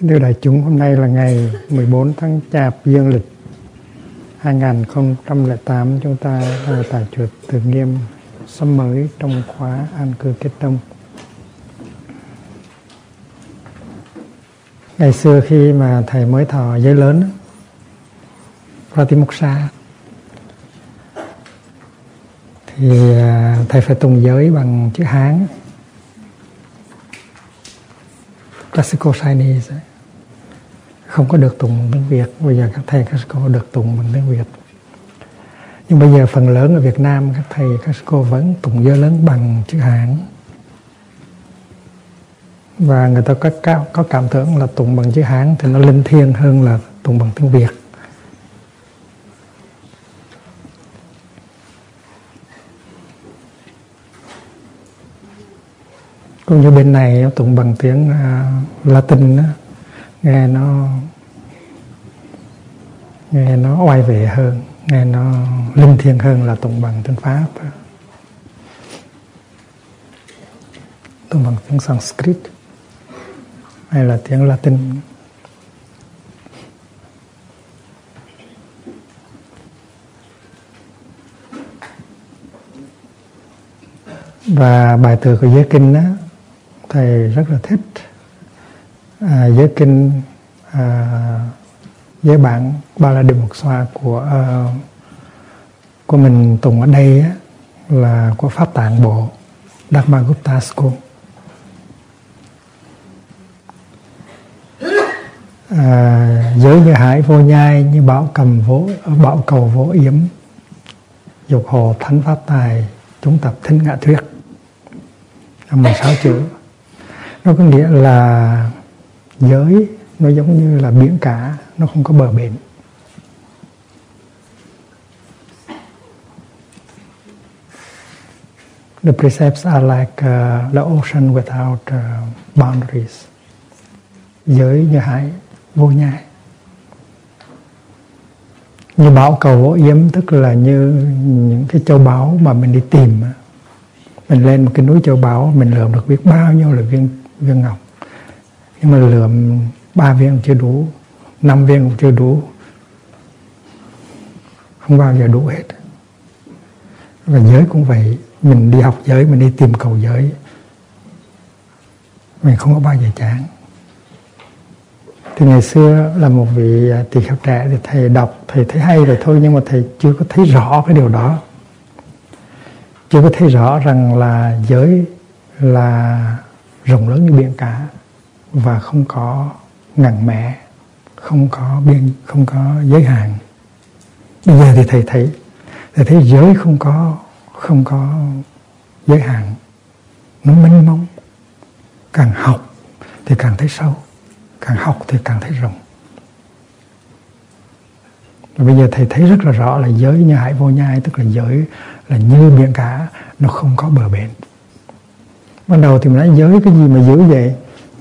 Kính thưa đại chúng, hôm nay là ngày 14 tháng Chạp dương lịch 2008 chúng ta ở tại chùa Từ Nghiêm sớm mới trong khóa an cư kết đông. Ngày xưa khi mà thầy mới thọ giới lớn Pratimoksa thì à, thầy phải tùng giới bằng chữ Hán Classical Chinese không có được tụng bằng tiếng Việt. Bây giờ các thầy các cô được tụng bằng tiếng Việt. Nhưng bây giờ phần lớn ở Việt Nam các thầy các cô vẫn tụng giới lớn bằng chữ Hán. Và người ta có có cảm tưởng là tụng bằng chữ Hán thì nó linh thiêng hơn là tụng bằng tiếng Việt. Cũng như bên này tụng bằng tiếng uh, Latin đó, nghe nó nghe nó oai vệ hơn, nghe nó linh thiêng hơn là tụng bằng tiếng Pháp. Tụng bằng tiếng Sanskrit hay là tiếng Latin. Và bài từ của giới kinh đó thầy rất là thích à, giới kinh à, giới bản ba la đề mục xoa của à, của mình tùng ở đây á, là của pháp tạng bộ Dharma Gupta School. À, giới như hải vô nhai như bảo cầm vỗ à, bảo cầu vỗ yếm dục hồ thánh pháp tài chúng tập thính ngã thuyết. 16 chữ. Nó có nghĩa là giới nó giống như là biển cả nó không có bờ bến The precepts are like uh, the ocean without uh, boundaries. Giới như hải vô nhai. Như bảo cầu vỗ yếm tức là như những cái châu báu mà mình đi tìm. Mình lên một cái núi châu báu mình lượm được biết bao nhiêu là viên viên ngọc. Nhưng mà lượm ba viên chưa đủ, năm viên cũng chưa đủ. Không bao giờ đủ hết. Và giới cũng vậy, mình đi học giới, mình đi tìm cầu giới, mình không có bao giờ chán. Thì ngày xưa là một vị à, tỳ kheo trẻ thì thầy đọc, thầy thấy hay rồi thôi, nhưng mà thầy chưa có thấy rõ cái điều đó. Chưa có thấy rõ rằng là giới là rộng lớn như biển cả và không có ngần mẹ không có biên, không có giới hạn. Bây giờ thì thầy thấy thầy thấy giới không có không có giới hạn. Nó mênh mông. Càng học thì càng thấy sâu, càng học thì càng thấy rộng. Và bây giờ thầy thấy rất là rõ là giới như hải vô nhai, tức là giới là như biển cả, nó không có bờ bến. Ban đầu thì mình nói, giới cái gì mà giữ vậy?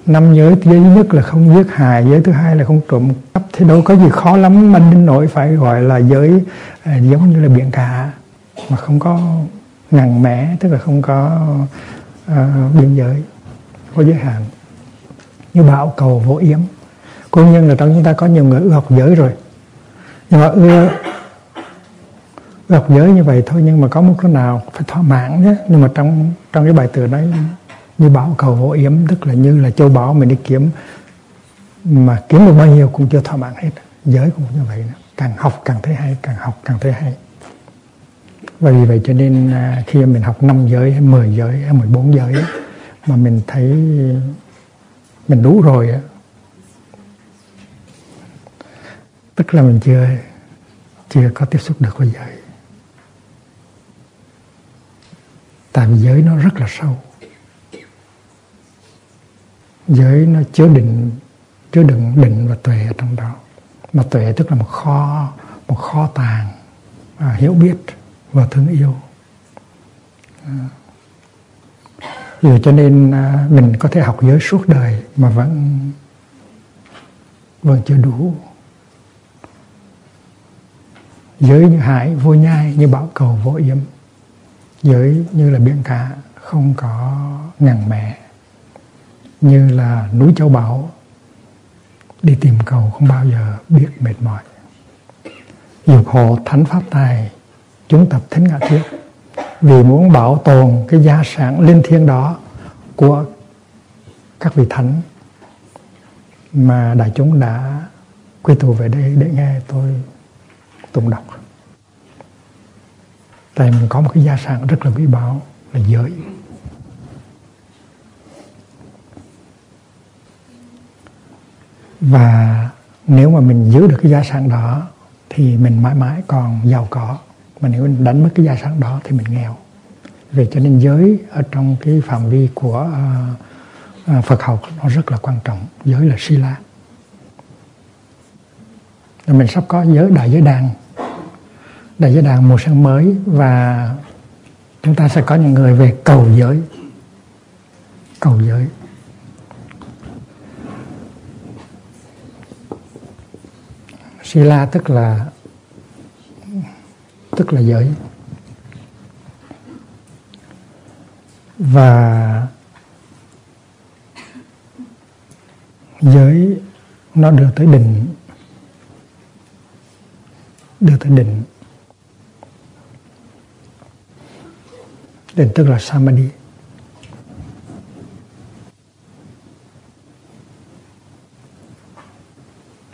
Năm giới giới nhất là không giết hại giới thứ hai là không trộm cắp. Thì đâu có gì khó lắm mà đến nỗi phải gọi là giới à, giống như là biển cả mà không có ngàn mẻ tức là không có uh, biên giới có giới hạn. Như bạo cầu vô yếm. Cố nhiên là trong chúng ta có nhiều người ưa học giới rồi. Nhưng mà ưa học giới như vậy thôi nhưng mà có một cái nào phải thỏa mãn nhé. Nhưng mà trong trong cái bài từ đấy như bảo cầu vô yếm, tức là như là châu báu mình đi kiếm. Mà kiếm được bao nhiêu cũng chưa thỏa mãn hết. Giới cũng như vậy càng học càng thấy hay, càng học càng thấy hay. Và vì vậy cho nên à, khi mình học 5 giới hay 10 giới à, hay 14 giới mà mình thấy mình đủ rồi á. Tức là mình chưa chưa có tiếp xúc được với giới. Tại vì giới nó rất là sâu giới nó chứa đựng chứa đựng định và tuệ ở trong đó. Mà tuệ tức là một kho một kho tàng à, hiểu biết và thương yêu. À. Vì cho nên à, mình có thể học giới suốt đời mà vẫn vẫn chưa đủ. Giới như hải vô nhai như bão cầu vô yếm. Giới như là biển cả không có ngàn mẹ như là núi châu bảo đi tìm cầu không bao giờ biết mệt mỏi. Dục hộ thánh pháp tài, chúng tập thính ngã thiết. Vì muốn bảo tồn cái gia sản linh thiêng đó của các vị thánh mà đại chúng đã quy tụ về đây để nghe tôi tụng đọc. Tại mình có một cái gia sản rất là quý báu là giới. Và nếu mà mình giữ được cái gia sản đó thì mình mãi mãi còn giàu có. Mà nếu mình đánh mất cái gia sản đó thì mình nghèo. Vì cho nên giới ở trong cái phạm vi của uh, uh, Phật học nó rất là quan trọng. Giới là sila mình sắp có giới đại giới đàn. Đại giới đàn mùa xuân mới và chúng ta sẽ có những người về cầu giới. Cầu giới. Sila tức là tức là giới. Và giới nó đưa tới định, đưa tới định. Định tức là samadhi.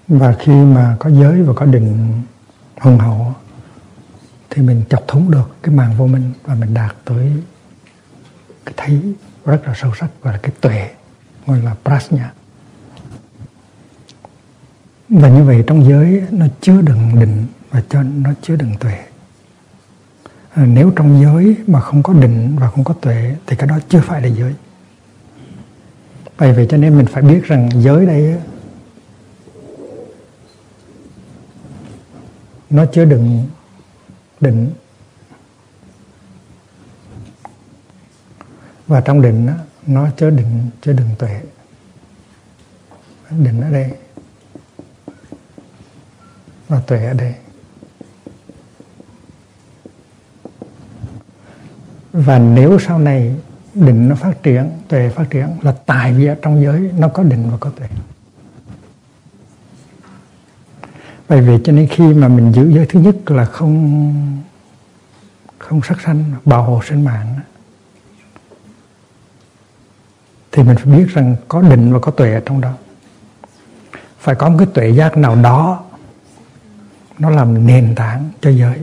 Và khi mà có giới và có định hùng hậu thì mình chọc thủng được cái màn vô minh và mình đạt tới cái thấy rất là sâu sắc và là cái tuệ gọi là prasna và như vậy trong giới nó chứa đựng định và cho nó chứa đựng tuệ. À, nếu trong giới mà không có định và không có tuệ thì cái đó chưa phải là giới. Vậy vậy cho nên mình phải biết rằng giới đây nó chứa đựng định. Và trong định nó chứa đựng chứa đựng tuệ. Định ở đây. Và tuệ ở đây. Và nếu sau này định nó phát triển, tuệ phát triển, là tại vì ở trong giới nó có định và có tuệ. Bởi vì cho nên khi mà mình giữ giới thứ nhất là không không sát sanh, bảo hộ sinh mạng. Thì mình phải biết rằng có định và có tuệ ở trong đó. Phải có một cái tuệ giác nào đó, nó làm nền tảng cho giới.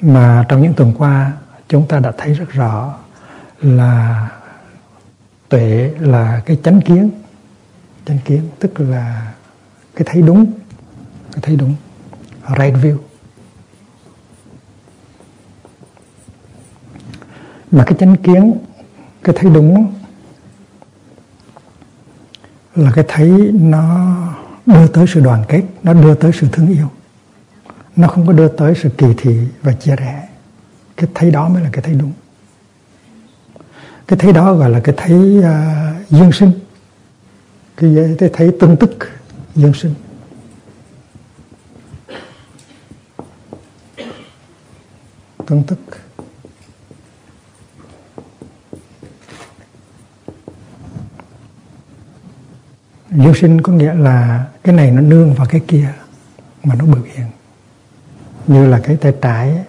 Mà trong những tuần qua, chúng ta đã thấy rất rõ là tuệ là cái chánh kiến. Chánh kiến tức là cái thấy đúng, cái thấy đúng. Right view. Mà cái chánh kiến, cái thấy đúng là cái thấy nó đưa tới sự đoàn kết, nó đưa tới sự thương yêu. Nó không có đưa tới sự kỳ thị và chia rẽ. Cái thấy đó mới là cái thấy đúng cái thấy đó gọi là cái thấy uh, à, dương sinh. Cái, à, cái thấy tương tức dương sinh. Tương tức. Dương sinh có nghĩa là cái này nó nương vào cái kia mà nó biểu hiện. Như là cái tay trái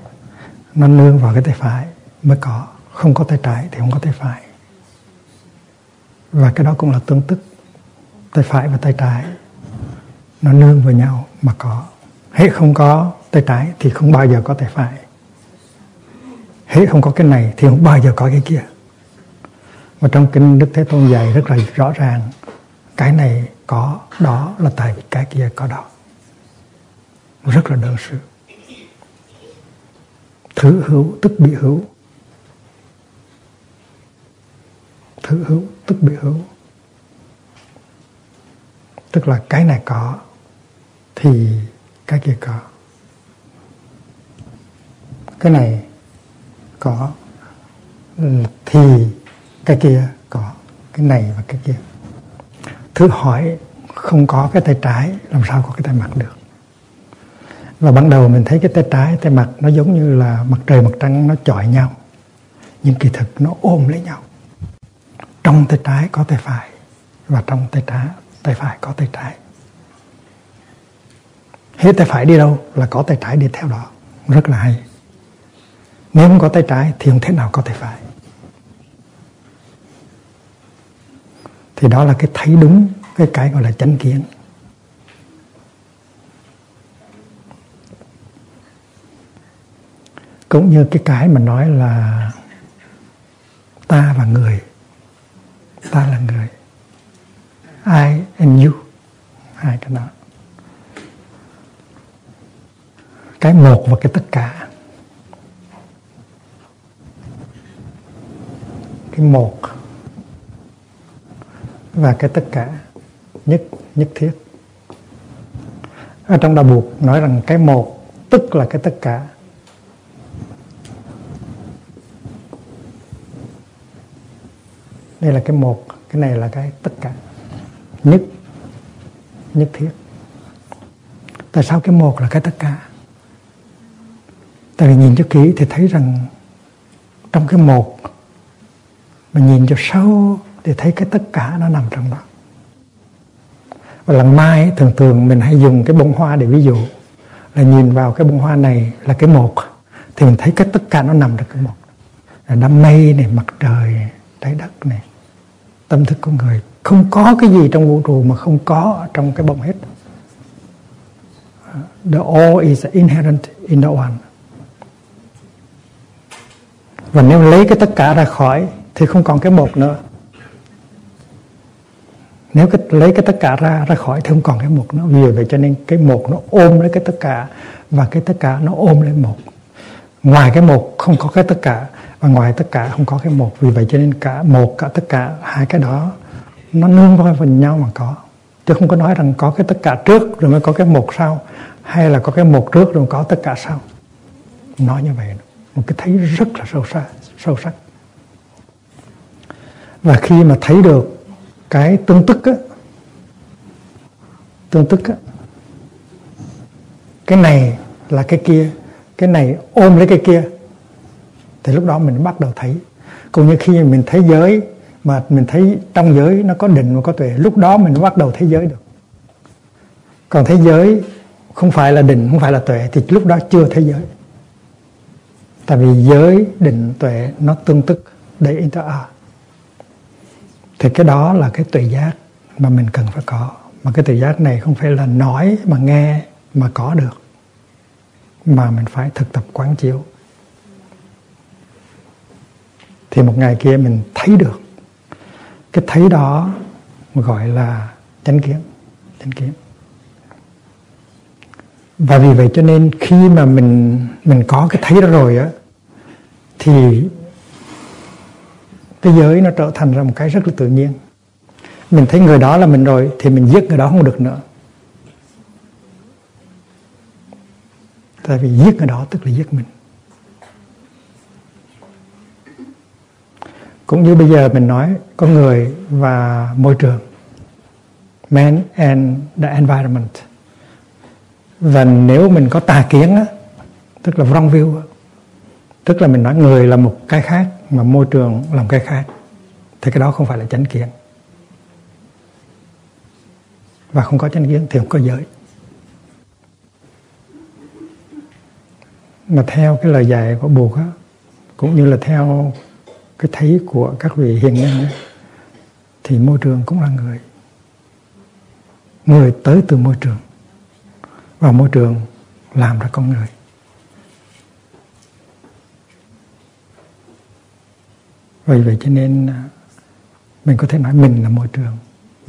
nó nương vào cái tay phải mới có không có tay trái thì không có tay phải. Và cái đó cũng là tương tức. Tay phải và tay trái, nó nương vào nhau mà có. Hết không có tay trái thì không bao giờ có tay phải. Hết không có cái này thì không bao giờ có cái kia. Và trong kinh đức thế tôn dạy rất là rõ ràng, cái này có, đó là tại vì cái kia có đó. Rất là đơn sơ. Thứ hữu tức bị hữu. Thứ hữu, tức bị hữu. Tức là cái này có, thì cái kia có. Cái này có, thì cái kia có, cái này và cái kia. Thứ hỏi không có cái tay trái, làm sao có cái tay mặt được? Và ban đầu mình thấy cái tay trái, tay mặt nó giống như là mặt trời, mặt trăng, nó chọi nhau. Nhưng kỳ thực nó ôm lấy nhau trong tay trái có tay phải, và trong tay trái, tay phải có tay trái. Hết tay phải đi đâu là có tay trái đi theo đó. Rất là hay. Nếu không có tay trái thì không thể nào có tay phải. Thì đó là cái thấy đúng, cái cái gọi là chánh kiến. Cũng như cái cái mà nói là ta và người ta là người. I and you. Hai cái đó. Cái một và cái tất cả. Cái một và cái tất cả. Nhất nhất thiết. Ở trong đạo buộc nói rằng cái một tức là cái tất cả. Đây là cái một, cái này là cái tất cả. Nhất nhất thiết. Tại sao cái một là cái tất cả? Tại vì nhìn cho kỹ thì thấy rằng trong cái một, mà nhìn cho sâu thì thấy cái tất cả nó nằm trong đó. Và lần mai, thường thường mình hay dùng cái bông hoa để ví dụ, là nhìn vào cái bông hoa này là cái một, thì mình thấy cái tất cả nó nằm trong cái một. Là đám mây này, mặt trời, trái đất này tâm thức con người. Không có cái gì trong vũ trụ mà không có trong cái bông hết. The all is inherent in the one. Và nếu lấy cái tất cả ra khỏi thì không còn cái một nữa. Nếu cái, lấy cái tất cả ra ra khỏi thì không còn cái một nữa. Vì vậy cho nên cái một nó ôm lấy cái tất cả và cái tất cả nó ôm lấy một. Ngoài cái một không có cái tất cả và ngoài tất cả không có cái một, vì vậy cho nên cả một, cả tất cả hai cái đó, nó nương vào phần nhau mà có. Chứ không có nói rằng có cái tất cả trước rồi mới có cái một sau, hay là có cái một trước rồi có tất cả sau. Nói như vậy, một cái thấy rất là sâu xa sâu sắc. Và khi mà thấy được cái tương tức á, tương tức á, cái này là cái kia, cái này ôm lấy cái kia thì lúc đó mình bắt đầu thấy. Cũng như khi mình thấy giới, mà mình thấy trong giới nó có định và có tuệ, lúc đó mình bắt đầu thấy giới được. Còn thế giới không phải là định, không phải là tuệ, thì lúc đó chưa thấy giới. Tại vì giới, định, tuệ nó tương tức, để a. Thì cái đó là cái tuệ giác mà mình cần phải có. Mà cái tuệ giác này không phải là nói mà nghe mà có được, mà mình phải thực tập quán chiếu thì một ngày kia mình thấy được. Cái thấy đó gọi là chánh kiến chánh kiến. Và vì vậy cho nên khi mà mình mình có cái thấy đó rồi á, thì cái giới nó trở thành ra một cái rất là tự nhiên. Mình thấy người đó là mình rồi thì mình giết người đó không được nữa. Tại vì giết người đó tức là giết mình. Cũng như bây giờ mình nói con người và môi trường. Man and the environment. Và nếu mình có tà kiến á, tức là wrong view tức là mình nói người là một cái khác mà môi trường là một cái khác thì cái đó không phải là chánh kiến. Và không có chánh kiến thì không có giới. Mà theo cái lời dạy của buộc á cũng như là theo cái thấy của các vị hiền nhân ấy, thì môi trường cũng là người. Người tới từ môi trường và môi trường làm ra con người. Vì vậy cho nên à, mình có thể nói mình là môi trường.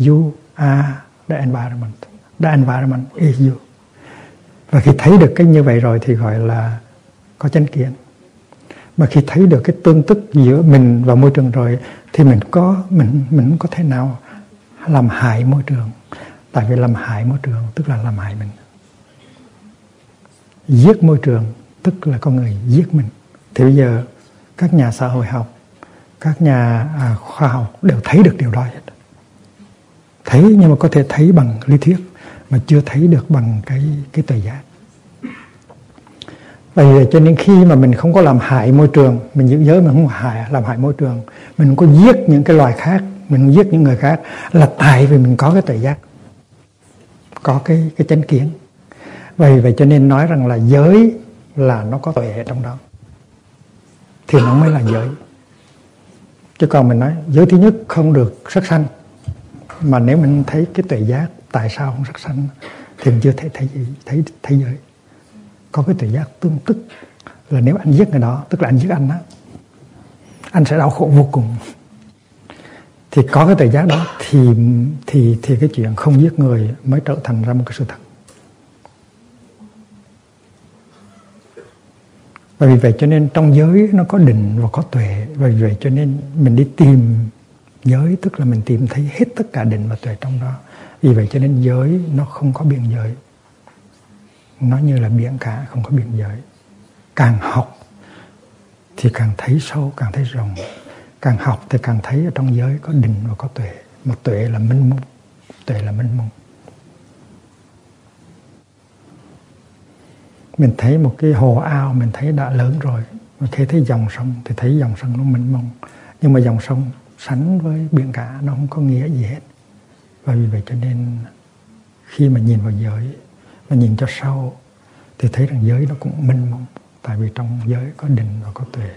You are the environment. The environment is you. Và khi thấy được cái như vậy rồi thì gọi là có chánh kiến mà khi thấy được cái tương tức giữa mình và môi trường rồi thì mình có mình mình có thể nào làm hại môi trường? Tại vì làm hại môi trường tức là làm hại mình. Giết môi trường tức là con người giết mình. Thì bây giờ các nhà xã hội học các nhà à, khoa học đều thấy được điều đó hết. Thấy nhưng mà có thể thấy bằng lý thuyết mà chưa thấy được bằng cái cái tờ giác bởi vì cho nên khi mà mình không có làm hại môi trường, mình giữ giới mà không hại, làm hại môi trường, mình không có giết những cái loài khác, mình không giết những người khác là tại vì mình có cái tự giác, có cái cái chánh kiến. Vậy vậy cho nên nói rằng là giới là nó có tuệ trong đó, thì nó mới là giới. Chứ còn mình nói giới thứ nhất không được sắc sanh, mà nếu mình thấy cái tuệ giác tại sao không sắc sanh, thì mình chưa thấy thấy thấy thấy giới có cái tự giác tương tức là nếu anh giết người đó, tức là anh giết anh đó anh sẽ đau khổ vô cùng. Thì có cái tự giác đó thì thì thì cái chuyện không giết người mới trở thành ra một cái sự thật. Và vì vậy cho nên trong giới nó có định và có tuệ. Và vì vậy cho nên mình đi tìm giới, tức là mình tìm thấy hết tất cả định và tuệ trong đó. Vì vậy cho nên giới nó không có biên giới nó như là biển cả, không có biên giới. Càng học thì càng thấy sâu, càng thấy rộng. Càng học thì càng thấy ở trong giới có định và có tuệ. Mà tuệ là minh mông. Tuệ là minh mông. Mình thấy một cái hồ ao, mình thấy đã lớn rồi. Mà khi thấy dòng sông thì thấy dòng sông nó mênh mông. Nhưng mà dòng sông sánh với biển cả, nó không có nghĩa gì hết. Và vì vậy cho nên khi mà nhìn vào giới mà nhìn cho sâu. Thì thấy rằng giới nó cũng mênh mông, tại vì trong giới có định và có tuệ.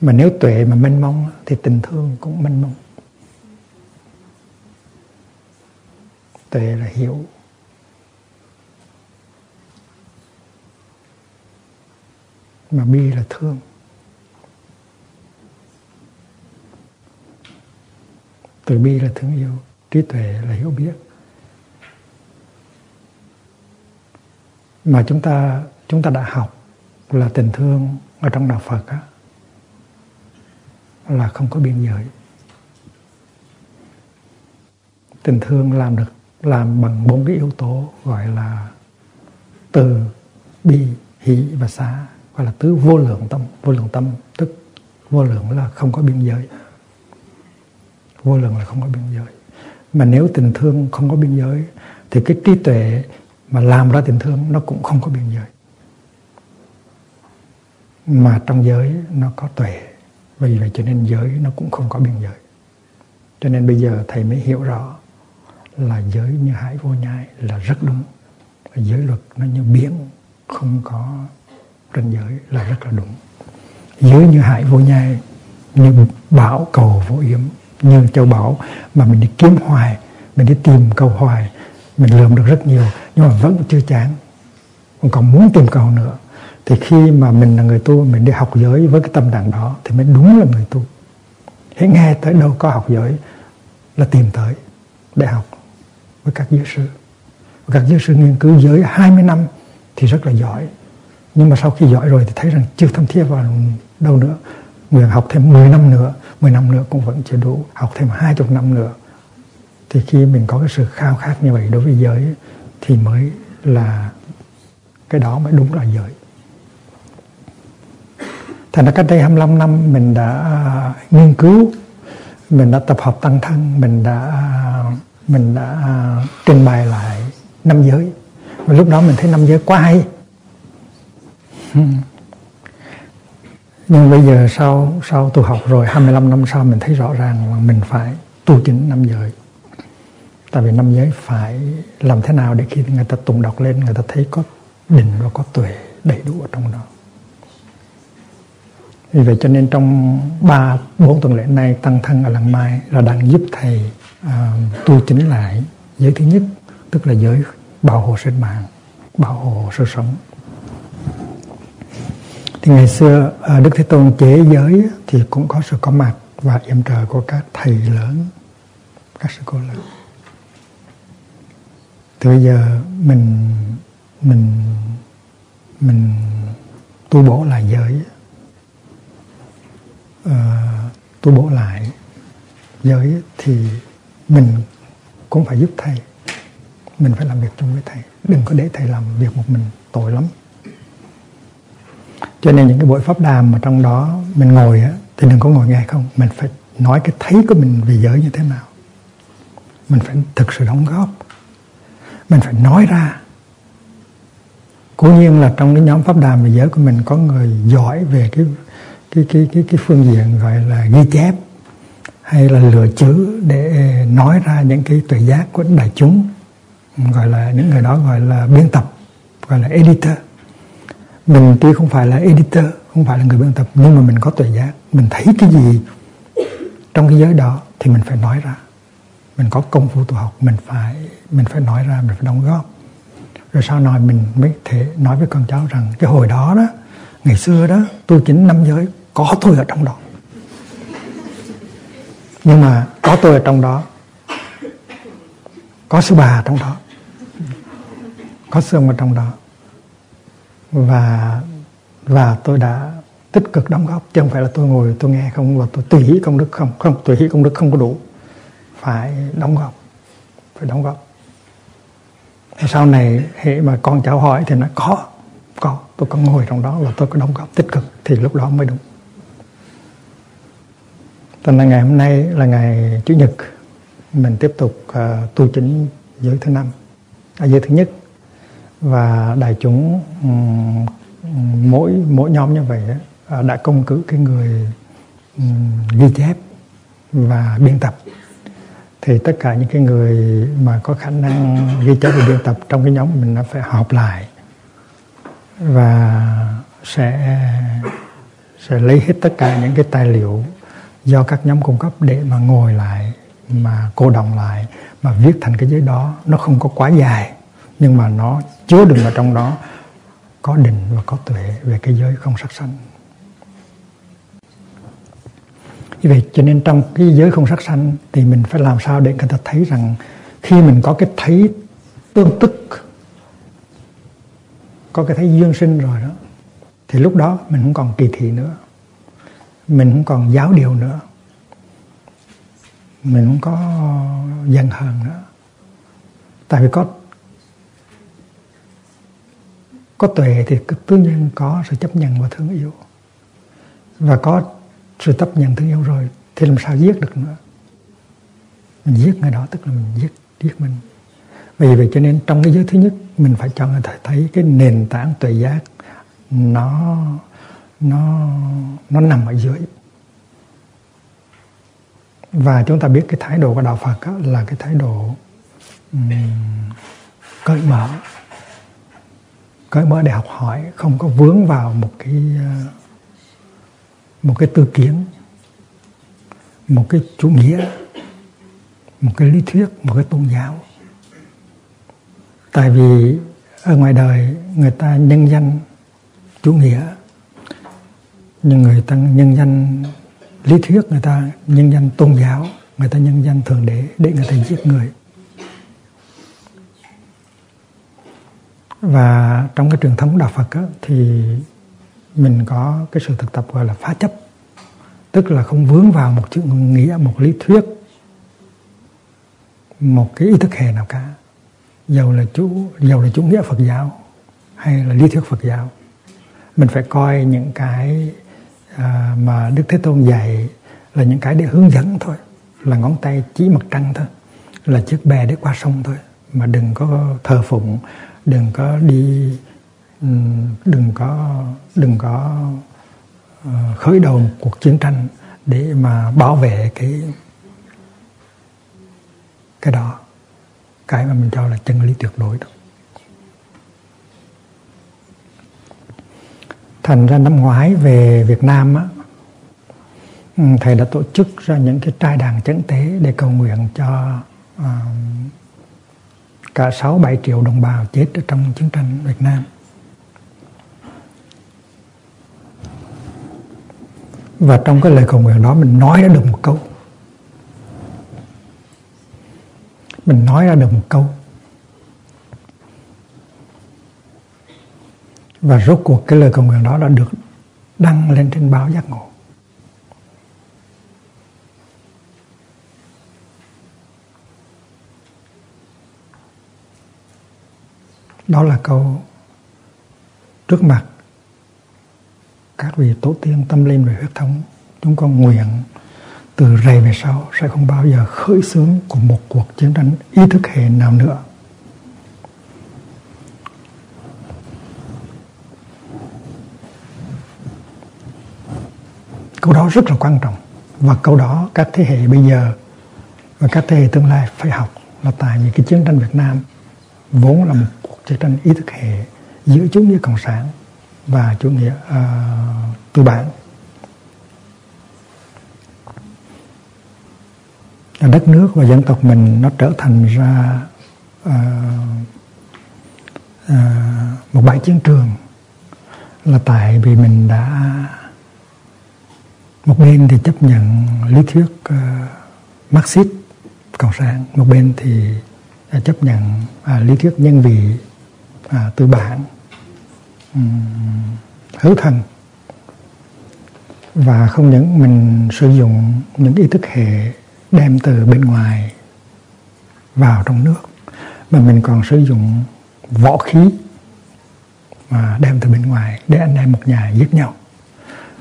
Mà nếu tuệ mà mênh mông thì tình thương cũng mênh mông. Tuệ là hiểu. Mà bi là thương. Từ bi là thương yêu, trí tuệ là hiểu biết. Mà chúng ta chúng ta đã học là tình thương ở trong đạo Phật á, là không có biên giới. Tình thương làm được làm bằng bốn cái yếu tố gọi là từ bi hỷ và xá gọi là tứ vô lượng tâm. Vô lượng tâm tức vô lượng là không có biên giới. Vô lượng là không có biên giới. Mà nếu tình thương không có biên giới thì cái trí tuệ mà làm ra tình thương nó cũng không có biên giới. Mà trong giới nó có tuệ. Vì vậy cho nên giới nó cũng không có biên giới. Cho nên bây giờ thầy mới hiểu rõ là giới như hải vô nhai là rất đúng. Giới luật nó như biển, không có ranh giới là rất là đúng. Giới như hải vô nhai, như bão cầu vô yếm, như châu bảo, mà mình đi kiếm hoài, mình đi tìm cầu hoài mình lượm được rất nhiều, nhưng mà vẫn chưa chán. Còn muốn tìm cầu nữa. Thì khi mà mình là người tu, mình đi học giới với cái tâm trạng đó, thì mới đúng là người tu. Hãy nghe tới đâu có học giới là tìm tới để học với các giới sư. Các giới sư nghiên cứu giới 20 năm thì rất là giỏi. Nhưng mà sau khi giỏi rồi thì thấy rằng chưa thâm thiết vào đâu nữa. Nguyện học thêm 10 năm nữa 10 năm nữa cũng vẫn chưa đủ. Học thêm 20 năm nữa thì khi mình có cái sự khao khát như vậy đối với giới, thì mới là cái đó mới đúng là giới. Thành ra cách đây 25 năm, mình đã à, nghiên cứu, mình đã tập hợp tăng thân, mình đã à, mình đã à, trình bày lại năm giới. Và lúc đó mình thấy năm giới quá hay. Nhưng bây giờ sau sau tu học rồi 25 năm sau, mình thấy rõ ràng là mình phải tu chính năm giới tại vì năm giới phải làm thế nào để khi người ta tụng đọc lên người ta thấy có định và có tuệ đầy đủ ở trong đó. Vì vậy cho nên trong ba bốn tuần lễ này tăng thân ở làng mai là đang giúp thầy uh, tu chính lại giới thứ nhất tức là giới bảo hộ sinh mạng bảo hộ sự sống. Thì ngày xưa à, đức thế tôn chế giới thì cũng có sự có mặt và yểm trợ của các thầy lớn các sư cô lớn thì bây giờ mình mình mình tu bổ lại giới. À, tu bổ lại giới thì mình cũng phải giúp thầy. Mình phải làm việc chung với thầy. Đừng có để thầy làm việc một mình tội lắm. Cho nên những cái buổi pháp đàm mà trong đó mình ngồi á thì đừng có ngồi nghe không. Mình phải nói cái thấy của mình về giới như thế nào. Mình phải thực sự đóng góp mình phải nói ra. Cố nhiên là trong cái nhóm pháp đàm về giới của mình có người giỏi về cái cái cái cái cái phương diện gọi là ghi chép hay là lựa chữ để nói ra những cái tuệ giác của đại chúng, gọi là những người đó gọi là biên tập, gọi là editor. Mình tuy không phải là editor, không phải là người biên tập, nhưng mà mình có tuệ giác. Mình thấy cái gì trong cái giới đó thì mình phải nói ra mình có công phu tu học, mình phải mình phải nói ra, mình phải đóng góp. Rồi sau này mình mới thể nói với con cháu rằng, cái hồi đó đó, ngày xưa đó tu chính năm giới, có tôi ở trong đó. Nhưng mà có tôi ở trong đó, có sư bà trong đó, có xương ở trong đó. Và và tôi đã tích cực đóng góp, chứ không phải là tôi ngồi tôi nghe không, và tôi tùy hỷ công đức không không, tùy hỷ công đức không có đủ phải đóng góp phải đóng góp. Sau này hệ mà con cháu hỏi thì nó có có tôi có ngồi trong đó và tôi có đóng góp tích cực thì lúc đó mới đúng. Cho nên ngày hôm nay là ngày Chủ nhật mình tiếp tục uh, tu chính giới thứ năm à, giới thứ nhất. Và đại chúng um, mỗi mỗi nhóm như vậy uh, đã công cử cái người um, ghi chép và biên tập thì tất cả những cái người mà có khả năng ghi chép và biên tập trong cái nhóm mình nó phải họp lại và sẽ sẽ lấy hết tất cả những cái tài liệu do các nhóm cung cấp để mà ngồi lại, mà cô đồng lại, mà viết thành cái giấy đó. Nó không có quá dài, nhưng mà nó chứa đựng ở trong đó có định và có tuệ về cái giới không sắc sanh. Như vậy cho nên trong cái giới không sắc sanh thì mình phải làm sao để người ta thấy rằng khi mình có cái thấy tương tức, có cái thấy duyên sinh rồi đó, thì lúc đó mình không còn kỳ thị nữa. Mình không còn giáo điều nữa. Mình không có giận hờn nữa. Tại vì có có tuệ thì tự nhiên có sự chấp nhận và thương yêu. Và có sự chấp nhận thương yêu rồi thì làm sao giết được nữa? Mình giết người đó tức là mình giết giết mình. Vì vậy cho nên trong cái giới thứ nhất mình phải cho người ta thấy cái nền tảng tuệ giác nó nó nó nằm ở dưới. Và chúng ta biết cái thái độ của đạo Phật đó là cái thái độ um, cởi mở. Cởi mở để học hỏi không có vướng vào một cái uh, một cái tư kiến một cái chủ nghĩa một cái lý thuyết một cái tôn giáo. Tại vì ở ngoài đời người ta nhân danh chủ nghĩa nhưng người ta nhân danh lý thuyết người ta nhân danh tôn giáo người ta nhân danh thượng đế để người ta giết người. Và trong cái truyền thống đạo Phật á, thì mình có cái sự thực tập gọi là phá chấp tức là không vướng vào một chữ nghĩa một lý thuyết một cái ý thức hệ nào cả. Dầu là chủ dầu là chủ nghĩa Phật giáo hay là lý thuyết Phật giáo mình phải coi những cái à, mà Đức Thế Tôn dạy là những cái để hướng dẫn thôi là ngón tay chỉ mặt trăng thôi là chiếc bè để qua sông thôi mà đừng có thờ phụng đừng có đi đừng có đừng có ờ, khởi đầu một cuộc chiến tranh để mà bảo vệ cái cái đó cái mà mình cho là chân lý tuyệt đối đó thành ra năm ngoái về Việt Nam á thầy đã tổ chức ra những cái trai đàn chấn tế để cầu nguyện cho uh, cả 6 7 triệu đồng bào chết ở trong chiến tranh Việt Nam. Và trong cái lời cầu nguyện đó, mình nói ra được một câu. Mình nói ra được một câu. Và rốt cuộc cái lời cầu nguyện đó đã được đăng lên trên báo giác ngộ. đó là câu trước mặt các vị tổ tiên tâm linh về huyết thống, chúng con nguyện từ rày về sau sẽ không bao giờ khởi xướng của một cuộc chiến tranh ý thức hệ nào nữa. Câu đó rất là quan trọng và câu đó các thế hệ bây giờ và các thế hệ tương lai phải học là tại vì cái chiến tranh Việt Nam vốn là một cuộc chiến tranh ý thức hệ giữa chúng nghĩa cộng sản và chủ nghĩa uh, tư bản. Đất nước và dân tộc mình nó trở thành ra uh, uh, một bãi chiến trường là tại vì mình đã một bên thì chấp nhận lý thuyết uh, Marxist cộng sản một bên thì chấp nhận uh, lý thuyết nhân vị uh, tư bản hữu thần và không những mình sử dụng những ý thức hệ đem từ bên ngoài vào trong nước mà mình còn sử dụng võ khí mà đem từ bên ngoài để anh em một nhà giết nhau.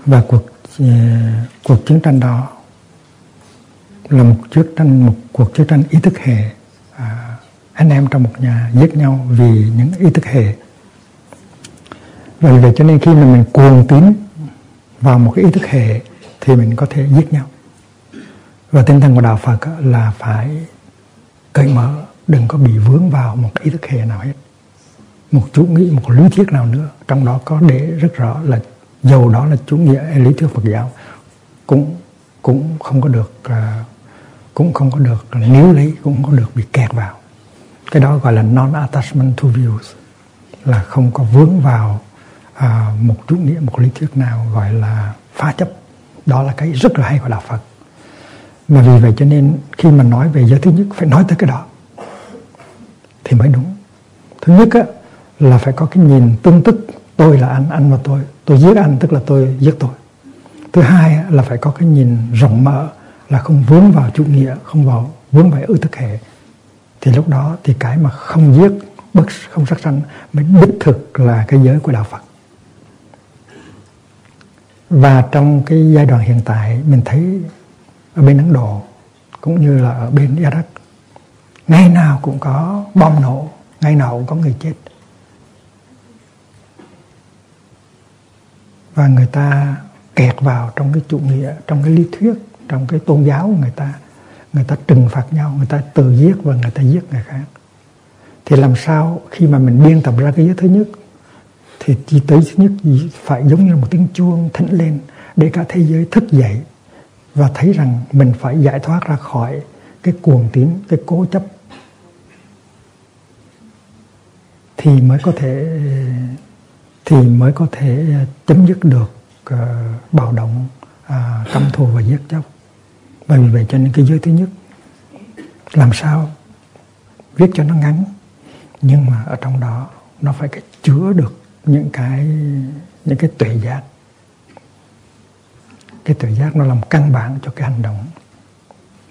Và cuộc uh, cuộc chiến tranh đó là một chiến tranh một cuộc chiến tranh ý thức hệ à, anh em trong một nhà giết nhau vì những ý thức hệ và vì vậy cho nên khi mà mình cuồng tín vào một cái ý thức hệ thì mình có thể giết nhau. Và tinh thần của đạo Phật là phải cởi mở, đừng có bị vướng vào một ý thức hệ nào hết. Một chủ nghĩa một lý thuyết nào nữa, trong đó có để rất rõ là dầu đó là chủ nghĩa, lý thuyết Phật giáo, cũng cũng không có được à, cũng không có được níu lấy, cũng không có được bị kẹt vào. Cái đó gọi là non attachment to views, là không có vướng vào à, một chủ nghĩa một lý thuyết nào gọi là phá chấp. Đó là cái rất là hay của đạo Phật. Mà vì vậy cho nên khi mà nói về giới thứ nhất phải nói tới cái đó thì mới đúng. Thứ nhất á, là phải có cái nhìn tương tức. Tôi là anh anh và tôi. Tôi giết anh tức là tôi giết tôi. Thứ hai là phải có cái nhìn rộng mở là không vướng vào chủ nghĩa không vào vướng vào ư thức hệ. Thì lúc đó thì cái mà không giết bất không sát sanh mới đích thực là cái giới của đạo Phật và trong cái giai đoạn hiện tại, mình thấy ở bên Ấn Độ, cũng như là ở bên Iraq, ngày nào cũng có bom nổ, ngày nào cũng có người chết. Và người ta kẹt vào trong cái chủ nghĩa, trong cái lý thuyết, trong cái tôn giáo của người ta. Người ta trừng phạt nhau, người ta tự giết và người ta giết người khác. Thì làm sao khi mà mình biên tập ra cái giới thứ nhất thì chỉ tới thứ nhất phải giống như một tiếng chuông thỉnh lên để cả thế giới thức dậy và thấy rằng mình phải giải thoát ra khỏi cái cuồng tín cái cố chấp. Thì mới có thể thì mới có thể chấm dứt được uh, bạo động uh, căm thù và giết chóc. Bởi vì vậy cho nên cái giới thứ nhất làm sao viết cho nó ngắn nhưng mà ở trong đó nó phải chứa được những cái những cái tuệ giác. Cái tuệ giác nó làm căn bản cho cái hành động.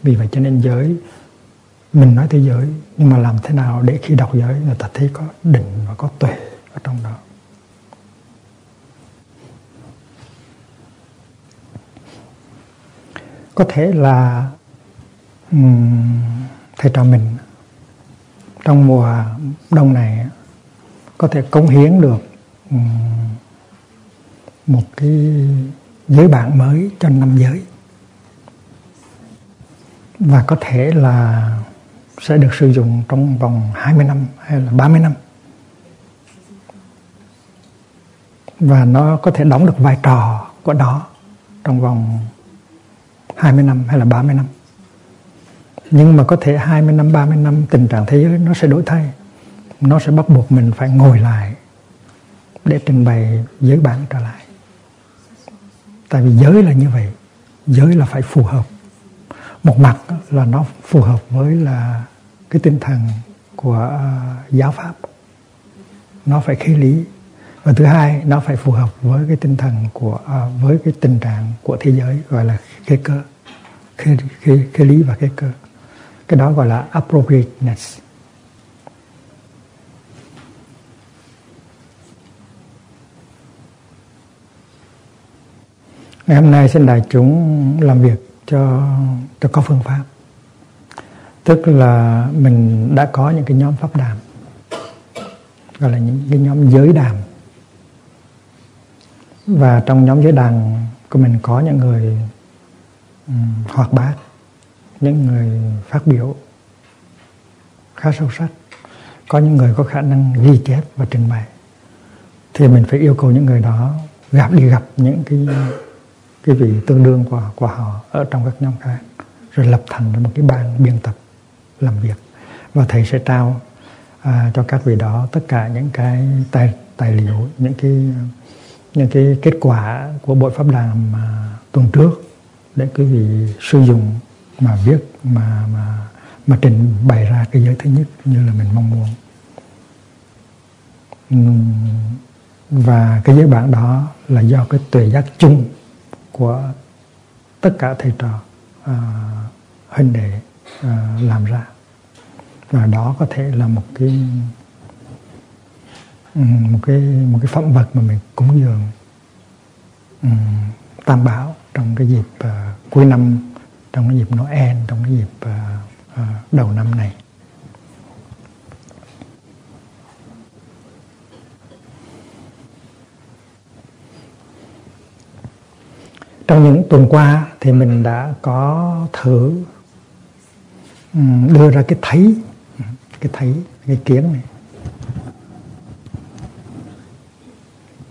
Vì vậy cho nên giới mình nói thế giới nhưng mà làm thế nào để khi đọc giới người ta thấy có định và có tuệ ở trong đó? Có thể là um, thầy trò mình trong mùa đông này có thể cống hiến được một cái giới bạn mới cho năm giới. Và có thể là sẽ được sử dụng trong vòng 20 năm hay là 30 năm. Và nó có thể đóng được vai trò của nó trong vòng 20 năm hay là 30 năm. Nhưng mà có thể 20 năm 30 năm tình trạng thế giới nó sẽ đổi thay. Nó sẽ bắt buộc mình phải ngồi lại để trình bày giới bản trở lại. Tại vì giới là như vậy giới là phải phù hợp. Một mặt là nó phù hợp với là cái tinh thần của ờ, giáo pháp. Nó phải khế lý. Và thứ hai nó phải phù hợp với cái tinh thần của ờ, với cái tình trạng của thế giới gọi là khế cơ khế, khế, khế lý và khế cơ. Cái đó gọi là appropriateness. Ngày hôm nay xin đại chúng làm việc cho tôi có phương pháp. Tức là mình đã có những cái nhóm pháp đàm gọi là những cái nhóm giới đàm. Và trong nhóm giới đàn của mình có những người um, hoạt bát những người phát biểu khá sâu sắc có những người có khả năng ghi chép và trình bày thì mình phải yêu cầu những người đó gặp đi gặp những cái cái vị tương đương của của họ ở trong các nhóm khác rồi lập thành một cái ban biên tập làm việc. Và thầy sẽ trao à, cho các vị đó tất cả những cái tài tài liệu những cái những cái kết quả của buổi pháp đàm mà tuần trước để quý vị sử dụng mà viết mà mà mà trình bày ra cái giới thứ nhất như là mình mong muốn. Và cái giới bản đó là do cái tuệ giác chung của tất cả thầy trò à, huynh đệ à, làm ra. Và đó có thể là một cái ừ, một cái một cái phẩm vật mà mình cúng dường um, tam bảo trong cái dịp uh, cuối năm trong cái dịp Noel trong cái dịp uh, uh, đầu năm này. Trong những tuần qua thì mình đã có thử ừ, đưa ra cái thấy cái thấy, cái kiến này.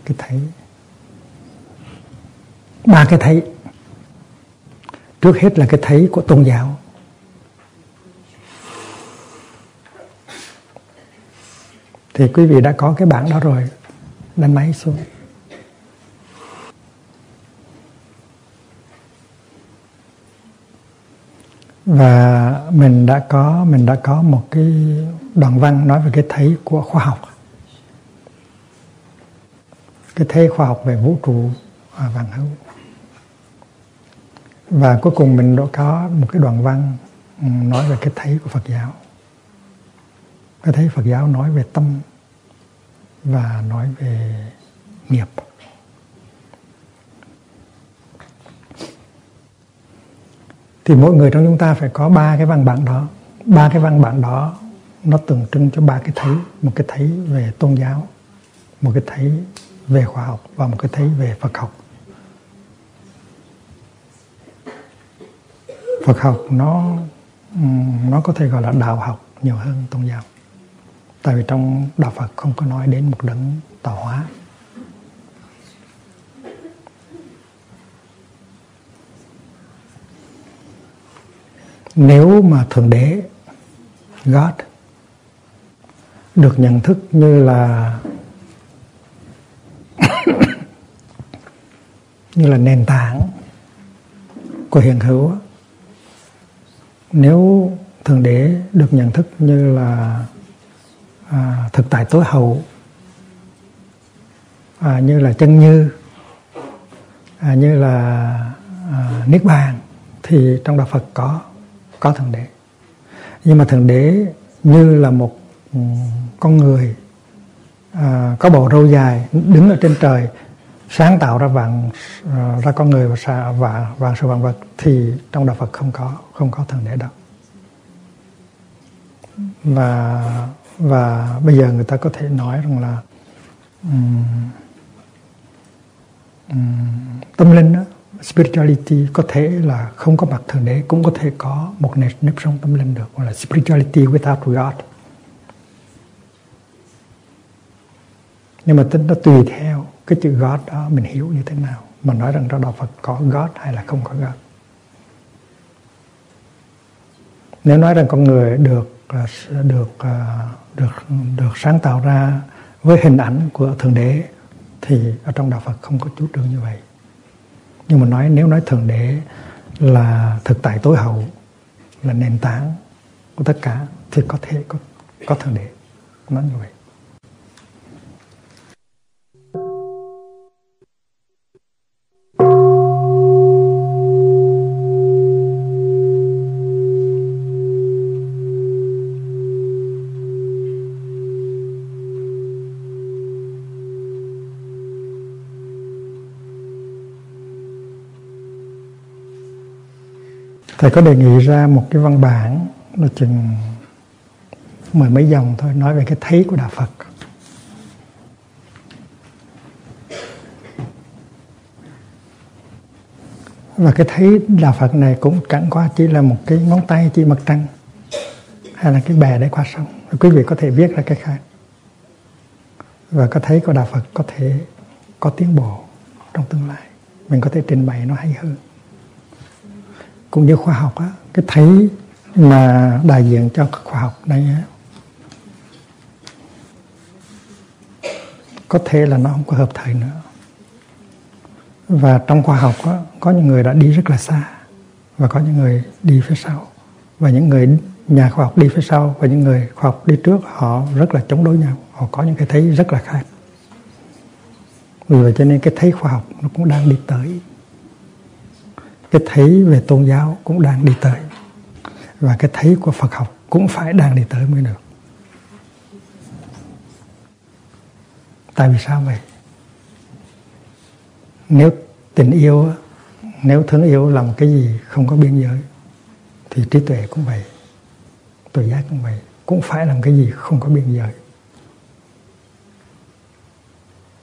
Cái thấy. Ba cái thấy. Trước hết là cái thấy của tôn giáo. Thì quý vị đã có cái bảng đó rồi, đánh máy xuống. Và mình đã có, mình đã có một cái đoạn văn nói về cái thấy của khoa học. Cái thấy khoa học về vũ trụ và vạn hữu. Và cuối cùng mình đã có một cái đoạn văn ừ, nói về cái thấy của Phật giáo. Cái thấy Phật giáo nói về tâm và nói về nghiệp. Thì mỗi người trong chúng ta phải có ba cái văn bản đó. Ba cái văn bản đó nó tượng trưng cho ba cái thấy, một cái thấy về tôn giáo, một cái thấy về khoa học và một cái thấy về Phật học. Phật học nó nó có thể gọi là đạo học nhiều hơn tôn giáo. Tại vì trong đạo Phật không có nói đến một đấng tạo hóa. Nếu mà thượng đế God được nhận thức như là như là nền tảng của hiện hữu nếu thượng đế được nhận thức như là à, thực tại tối hậu à, như là chân như à, như là à, niết bàn thì trong đạo Phật có có thượng đế. Nhưng mà thượng đế như là một ừ, con người à, có bộ râu dài đứng ở trên trời sáng tạo ra vạn à, ra con người và và vạn sự vạn vật thì trong đạo Phật không có không có thượng đế đâu. Và và bây giờ người ta có thể nói rằng là um, um, tâm linh đó spirituality có thể là không có mặt thượng đế cũng có thể có một nếp, nếp sống tâm linh được gọi là spirituality without God. Nhưng mà tính nó tùy theo cái chữ God đó mình hiểu như thế nào mà nói rằng trong đạo Phật có God hay là không có God. Nếu nói rằng con người được à, được à, được được sáng tạo ra với hình ảnh của thượng đế thì ở trong đạo Phật không có chú trương như vậy nhưng mà nói, nếu nói thượng đế là thực tại tối hậu, là nền tảng của tất cả, thì có thể, có có thượng đế nói như vậy. Thầy có đề nghị ra một cái văn bản nó chừng mười mấy dòng thôi, nói về cái thấy của đạo Phật. Và cái thấy đạo Phật này cũng chẳng qua chỉ là một cái ngón tay, chỉ mặt trăng, hay là cái bè để qua sông. Quý vị có thể viết ra cái khác. Và có thấy có đạo Phật có thể có tiến bộ trong tương lai. Mình có thể trình bày nó hay hơn cũng như khoa học á cái thấy mà đại diện cho khoa học này á có thể là nó không có hợp thời nữa. Và trong khoa học á, có những người đã đi rất là xa và có những người đi phía sau. Và những người nhà khoa học đi phía sau và những người khoa học đi trước họ rất là chống đối nhau. Họ có những cái thấy rất là khác. Vì vậy cho nên cái thấy khoa học nó cũng đang đi tới cái thấy về tôn giáo cũng đang đi tới. Và cái thấy của Phật học cũng phải đang đi tới mới được. Tại vì sao vậy? Nếu tình yêu, nếu thương yêu là một cái gì không có biên giới, thì trí tuệ cũng vậy tuệ giác cũng vậy, cũng phải làm cái gì không có biên giới.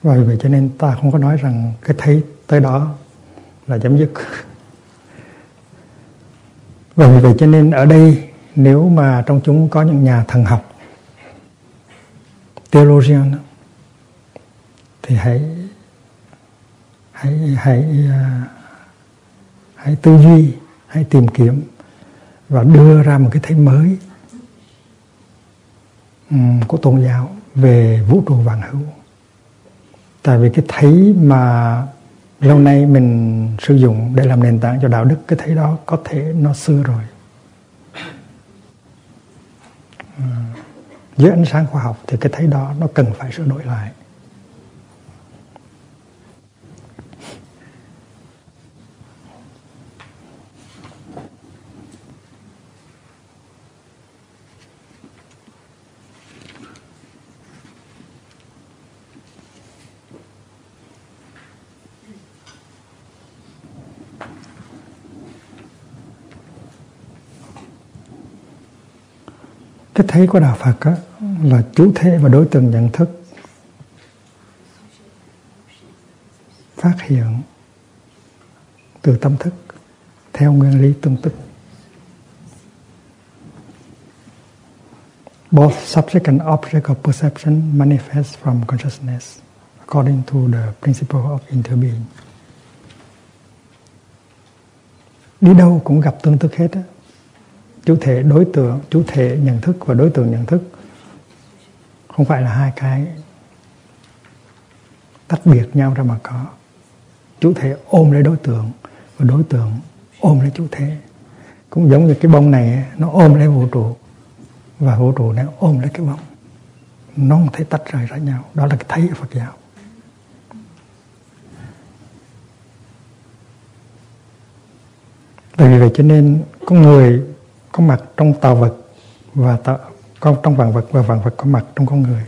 Và vì vậy cho nên ta không có nói rằng cái thấy tới đó là chấm dứt và vì vậy cho nên ở đây nếu mà trong chúng có những nhà thần học, theologian, thì hãy hãy hãy à, hãy tư duy, hãy tìm kiếm và đưa ra một cái thấy mới của tôn giáo về vũ trụ vạn hữu. Tại vì cái thấy mà lâu nay mình sử dụng để làm nền tảng cho đạo đức, cái thấy đó có thể nó xưa rồi. À, dưới ánh sáng khoa học thì cái thấy đó nó cần phải sửa đổi lại. Cái thấy của đạo Phật á, là chủ thể và đối tượng nhận thức phát hiện từ tâm thức theo nguyên lý tương tức. Both subject and object of perception manifest from consciousness according to the principle of interbeing. Đi đâu cũng gặp tương tức hết á chủ thể đối tượng chủ thể nhận thức và đối tượng nhận thức không phải là hai cái tách biệt nhau ra mà có. Chủ thể ôm lấy đối tượng và đối tượng ôm lấy chủ thể. Cũng giống như cái bông này, nó ôm lấy vũ trụ và vũ trụ nó ôm lấy cái bông. Nó không thể tách rời ra nhau. Đó là cái thấy của Phật giáo. Vì vậy cho nên con người có mặt trong tạo vật và tạo, có trong vạn vật và vạn vật có mặt trong con người.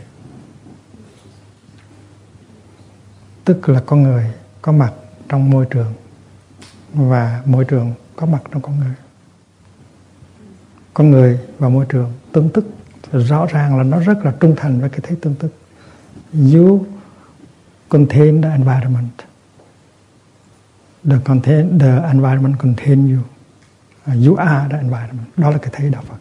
Tức là con người có mặt trong môi trường và môi trường có mặt trong con người. Con người và môi trường tương tức rõ ràng là nó rất là trung thành với cái thế tương tức. You contain the environment. The contain the environment contain you you are the environment đó là cái thấy đạo Phật.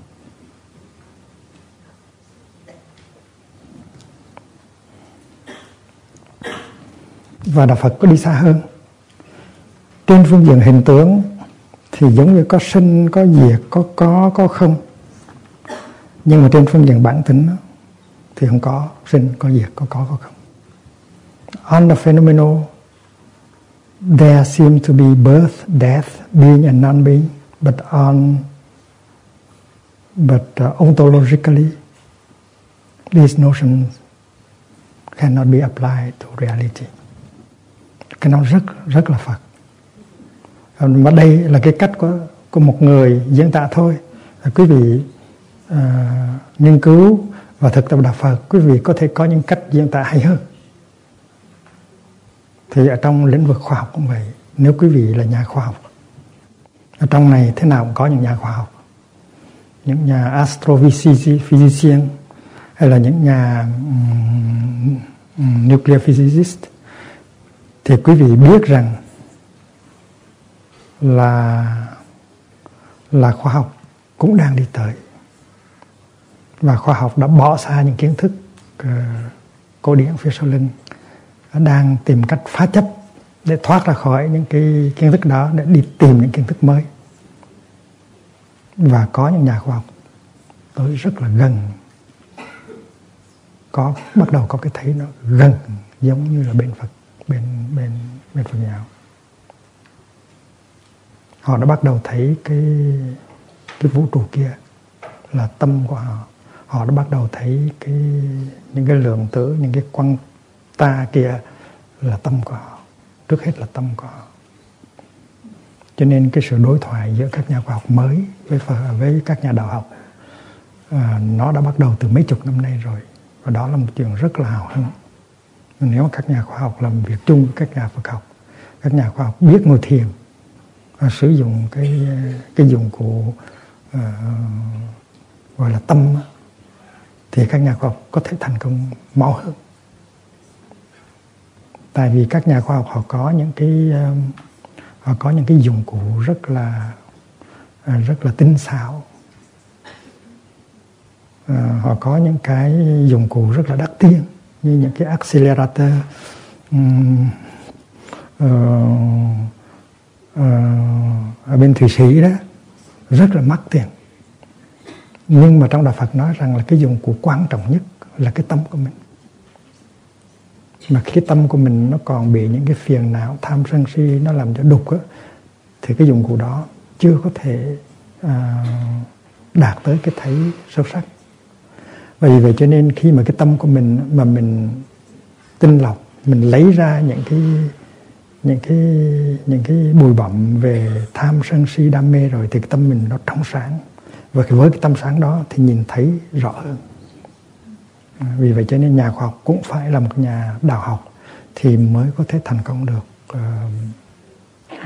Và đạo Phật có đi xa hơn. Trên phương diện hình tướng thì giống như có sinh, có diệt, có có có không. Nhưng mà trên phương diện bản tính thì không có sinh, có diệt, có có có không. On the phenomenal, there seem to be birth, death, being and non-being but on but uh, ontologically these notions cannot be applied to reality. Cái nó rất rất là Phật. Và đây là cái cách của của một người diễn tả thôi. Quý vị uh, nghiên cứu và thực tập đạo Phật quý vị có thể có những cách diễn tả hay hơn. Thì ở trong lĩnh vực khoa học cũng vậy. Nếu quý vị là nhà khoa học ở trong này thế nào cũng có những nhà khoa học. Những nhà astrophysician hay là những nhà um, nuclear physicist. Thì quý vị biết rằng là là khoa học cũng đang đi tới. Và khoa học đã bỏ xa những kiến thức uh, cổ điển phía sau lưng. Đang tìm cách phá chấp để thoát ra khỏi những cái kiến thức đó, để đi tìm những kiến thức mới. Và có những nhà khoa học tới rất là gần, có, bắt đầu có cái thấy nó gần giống như là bên Phật, bên bên bên Phật giáo. Họ đã bắt đầu thấy cái cái vũ trụ kia là tâm của họ. Họ đã bắt đầu thấy cái, những cái lượng tử, những cái quăng ta kia là tâm của họ trước hết là tâm của họ. Cho nên cái sự đối thoại giữa các nhà khoa học mới với với các nhà đạo học à, nó đã bắt đầu từ mấy chục năm nay rồi. Và đó là một chuyện rất là hào hứng. Nếu các nhà khoa học làm việc chung với các nhà Phật học các nhà khoa học biết ngồi thiền và sử dụng cái cái dụng cụ uh, gọi là tâm thì các nhà khoa học có thể thành công mau hơn tại vì các nhà khoa học họ có những cái um, họ có những cái dụng cụ rất là à, rất là tinh xảo. À, họ có những cái dụng cụ rất là đắt tiền như những cái accelerator um, uh, uh, ở bên thụy sĩ đó rất là mắc tiền. Nhưng mà trong đạo Phật nói rằng là cái dụng cụ quan trọng nhất là cái tâm của mình mà khi tâm của mình nó còn bị những cái phiền não tham sân si nó làm cho đục á thì cái dụng cụ đó chưa có thể à, đạt tới cái thấy sâu sắc. Vì vậy cho nên khi mà cái tâm của mình mà mình tinh lọc mình lấy ra những cái những cái những cái bụi bặm về tham sân si đam mê rồi thì cái tâm mình nó trong sáng. Và với cái tâm sáng đó thì nhìn thấy rõ hơn vì vậy cho nên nhà khoa học cũng phải là một nhà đạo học thì mới có thể thành công được uh, uh,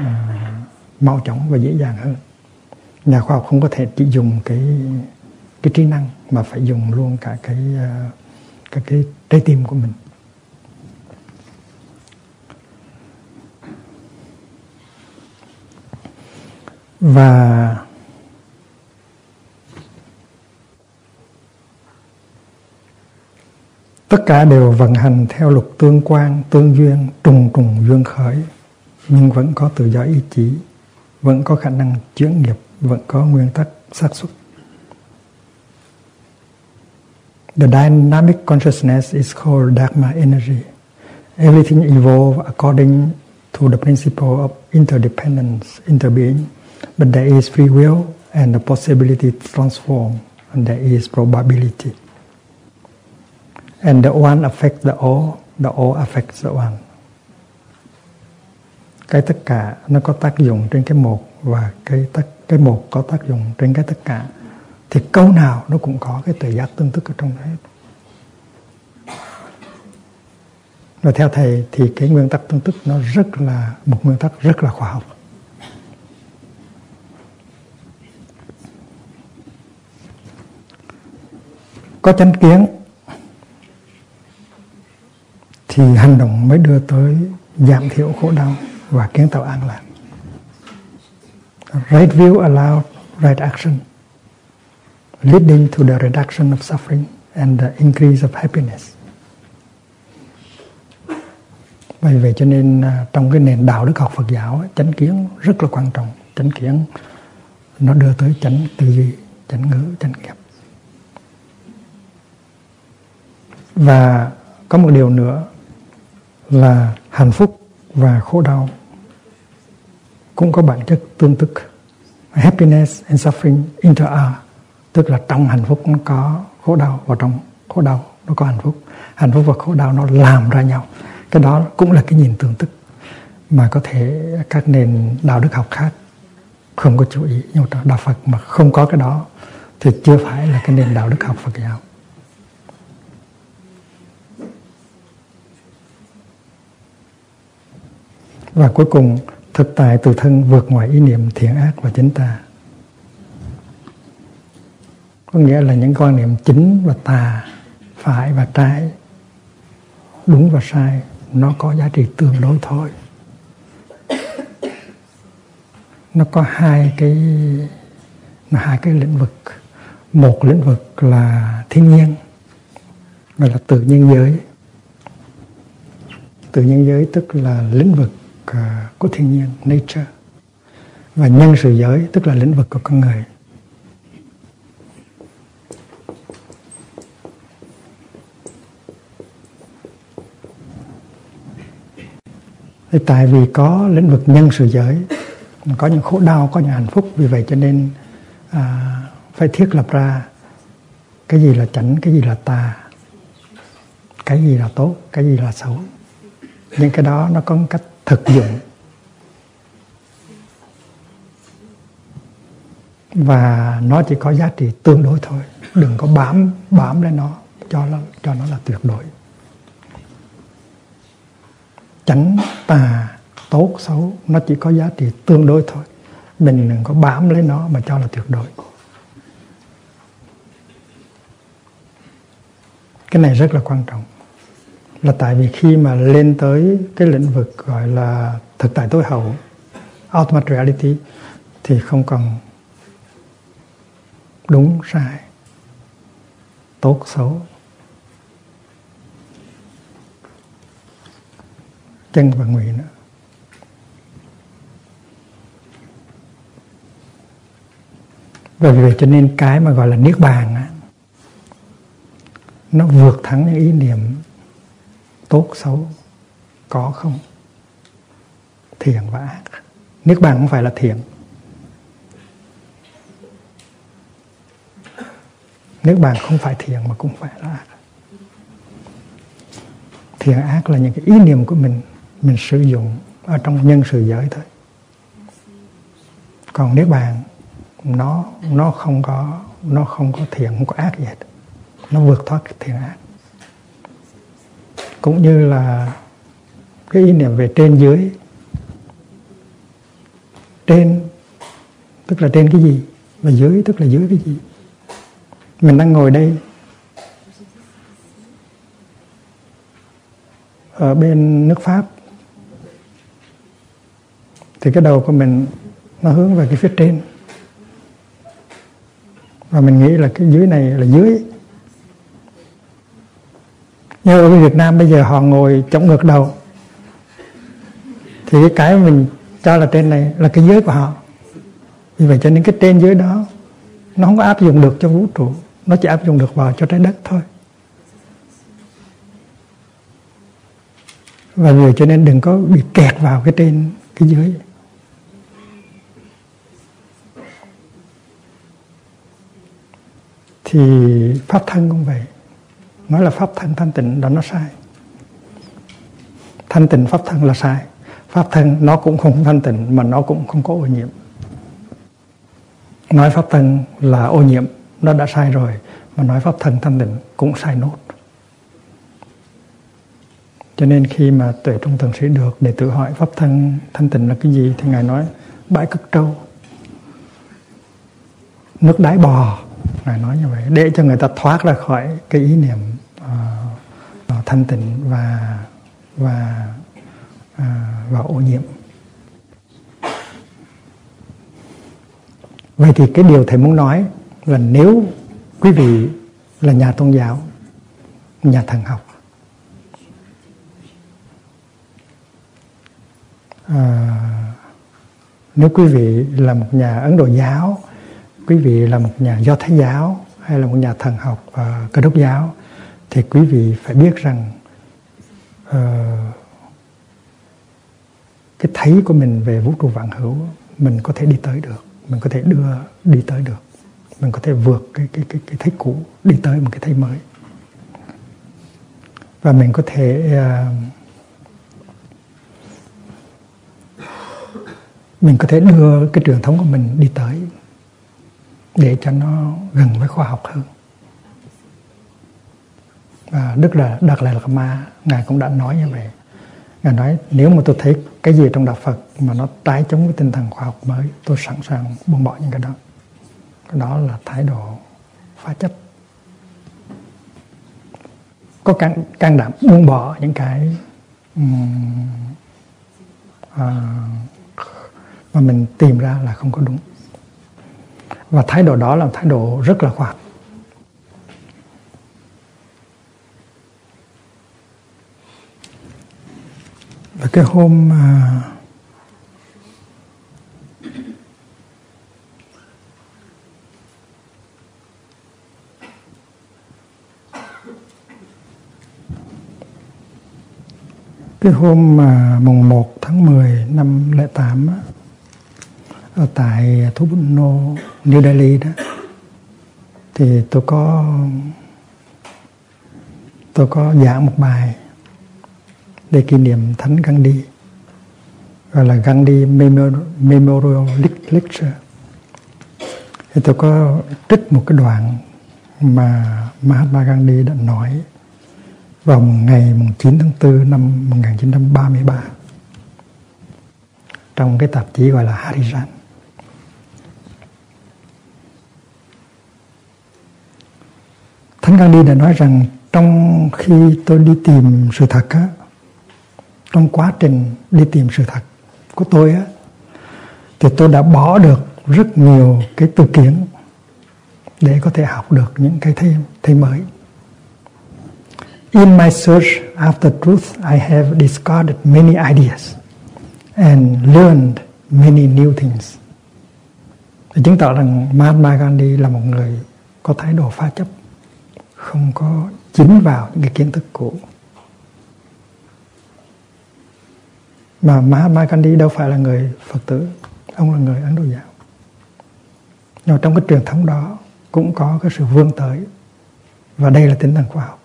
mau chóng và dễ dàng hơn. Nhà khoa học không có thể chỉ dùng cái cái trí năng mà phải dùng luôn cả cái uh, cả cái trái tim của mình. Và tất cả đều vận hành theo luật tương quan tương duyên trùng trùng duyên khởi nhưng vẫn có tự do ý chí vẫn có khả năng chuyển nghiệp vẫn có nguyên tắc xác suất The dynamic consciousness is called Dharma energy. Everything evolves according to the principle of interdependence, interbeing. But there is free will and the possibility to transform, and there is probability. And the one affects the all, the all affects the one. Cái tất cả nó có tác dụng trên cái một và cái tất cái một có tác dụng trên cái tất cả. Thì câu nào nó cũng có cái tự giác tương tức ở trong đó hết. Và theo thầy thì cái nguyên tắc tương tức nó rất là một nguyên tắc rất là khoa học. Có chánh kiến thì hành động mới đưa tới giảm thiểu khổ đau và kiến tạo an lạc. Right view allow right action, leading to the reduction of suffering and the increase of happiness. Bởi vậy cho nên à, trong cái nền đạo đức học Phật giáo chánh kiến rất là quan trọng. Chánh kiến nó đưa tới chánh tư duy, chánh ngữ, chánh nghiệp. Và có một điều nữa là hạnh phúc và khổ đau cũng có bản chất tương tức. Happiness and suffering inter are, tức là trong hạnh phúc nó có khổ đau và trong khổ đau nó có hạnh phúc. Hạnh phúc và khổ đau nó làm ra nhau. Cái đó cũng là cái nhìn tương tức mà có thể các nền đạo đức học khác không có chú ý. Nhưng đạo Phật mà không có cái đó thì chưa phải là cái nền đạo đức học Phật giáo. Và cuối cùng, thực tại từ thân vượt ngoài ý niệm thiện ác và chính ta. Có nghĩa là những quan niệm chính và tà, phải và trái, đúng và sai, nó có giá trị tương đối thôi. Nó có hai cái, nó hai cái lĩnh vực. Một lĩnh vực là thiên nhiên, gọi là tự nhiên giới. Tự nhiên giới tức là lĩnh vực uh, của thiên nhiên nature và nhân sự giới tức là lĩnh vực của con người. Thì tại vì có lĩnh vực nhân sự giới có những khổ đau có những hạnh phúc vì vậy cho nên à, phải thiết lập ra cái gì là chánh cái gì là tà cái gì là tốt cái gì là xấu. Những cái đó nó có một cách thực dụng. Và nó chỉ có giá trị tương đối thôi. Đừng có bám bám lên nó, cho nó cho nó là tuyệt đối. Chánh tà tốt xấu, nó chỉ có giá trị tương đối thôi. Mình đừng có bám lấy nó mà cho là tuyệt đối. Cái này rất là quan trọng là tại vì khi mà lên tới cái lĩnh vực gọi là thực tại tối hậu ultimate reality thì không còn đúng sai tốt xấu. Chân và nguyện nữa. Và vì vậy cho nên cái mà gọi là niết bàn á, nó vượt thắng những ý niệm tốt xấu, có không? Thiện và ác. Niết bàn không phải là thiện niết bàn không phải thiện mà cũng phải là ác. Thiện ác là những cái ý niệm của mình mình sử dụng ở trong nhân sự giới thôi. Còn niết bàn, nó nó không có, nó không có thiện không có ác gì hết. Nó vượt thoát thiện ác cũng như là cái ý niệm về trên dưới. Trên, tức là trên cái gì? Và dưới, tức là dưới cái gì? Mình đang ngồi đây. Ở bên nước pháp. Thì cái đầu của mình, nó hướng về cái phía trên. Và mình nghĩ là cái dưới này là dưới nhưng ở Việt Nam bây giờ họ ngồi chống ngược đầu, thì cái cái mình cho là trên này là cái dưới của họ. Vì vậy cho nên cái trên dưới đó, nó không có áp dụng được cho vũ trụ, nó chỉ áp dụng được vào cho trái đất thôi. Và vì cho nên đừng có bị kẹt vào cái trên cái dưới thì pháp thân cũng vậy nói là pháp thân, thanh tịnh đó nó sai. Thanh tịnh, pháp thân là sai. Pháp thân nó cũng không thanh tịnh mà nó cũng không có ô nhiễm. Nói pháp thân là ô nhiễm, nó đã sai rồi, mà nói pháp thân thanh tịnh cũng sai nốt. Cho nên khi mà tuệ trung thần sĩ được để tự hỏi pháp thân thanh tịnh là cái gì, thì ngài nói, bãi cất trâu, nước đáy bò ngài nói như vậy để cho người ta thoát ra khỏi cái ý niệm uh, thanh tịnh và và uh, và ô nhiễm. Vậy thì cái điều thầy muốn nói là nếu quý vị là nhà tôn giáo nhà thần học à, nếu quý vị là một nhà ấn độ giáo quý vị là một nhà do thái giáo hay là một nhà thần học và cơ đốc giáo thì quý vị phải biết rằng uh, cái thấy của mình về vũ trụ vạn hữu mình có thể đi tới được mình có thể đưa đi tới được mình có thể vượt cái cái cái cái thấy cũ đi tới một cái thấy mới. Và mình có thể uh, mình có thể đưa cái truyền thống của mình đi tới để cho nó gần với khoa học hơn. Và Đức là Đạt Lại Lạt Ma Ngài cũng đã nói như vậy. Ngài nói nếu mà tôi thấy cái gì trong Đạo Phật mà nó trái chống với tinh thần khoa học mới tôi sẵn sàng buông bỏ những cái đó. Cái đó là thái độ phá chấp. Có can, can đảm buông bỏ những cái um, à, mà mình tìm ra là không có đúng và thái độ đó là thái độ rất là khoa học. Và cái hôm à, cái hôm mà mùng 1 tháng 10 năm 08 á, ở tại thủ Nô, New Delhi đó thì tôi có tôi có giảng một bài để kỷ niệm Thánh Gandhi gọi là Gandhi Memorial Lecture thì tôi có trích một cái đoạn mà Mahatma Gandhi đã nói vào ngày 9 tháng 4 năm 1933 trong cái tạp chí gọi là Harijan. Thánh Gandhi đã nói rằng trong khi tôi đi tìm sự thật á, trong quá trình đi tìm sự thật của tôi á, thì tôi đã bỏ được rất nhiều cái tư kiến để có thể học được những cái thêm thêm mới. In my search after truth, I have discarded many ideas and learned many new things. Để chứng tỏ rằng Mahatma Gandhi là một người có thái độ pha chấp, không có chính vào những cái kiến thức cũ. Mà Mahatma Gandhi đâu phải là người Phật tử, ông là người Ấn Độ giáo. Nhưng trong cái truyền thống đó cũng có cái sự vươn tới và đây là tinh thần khoa học.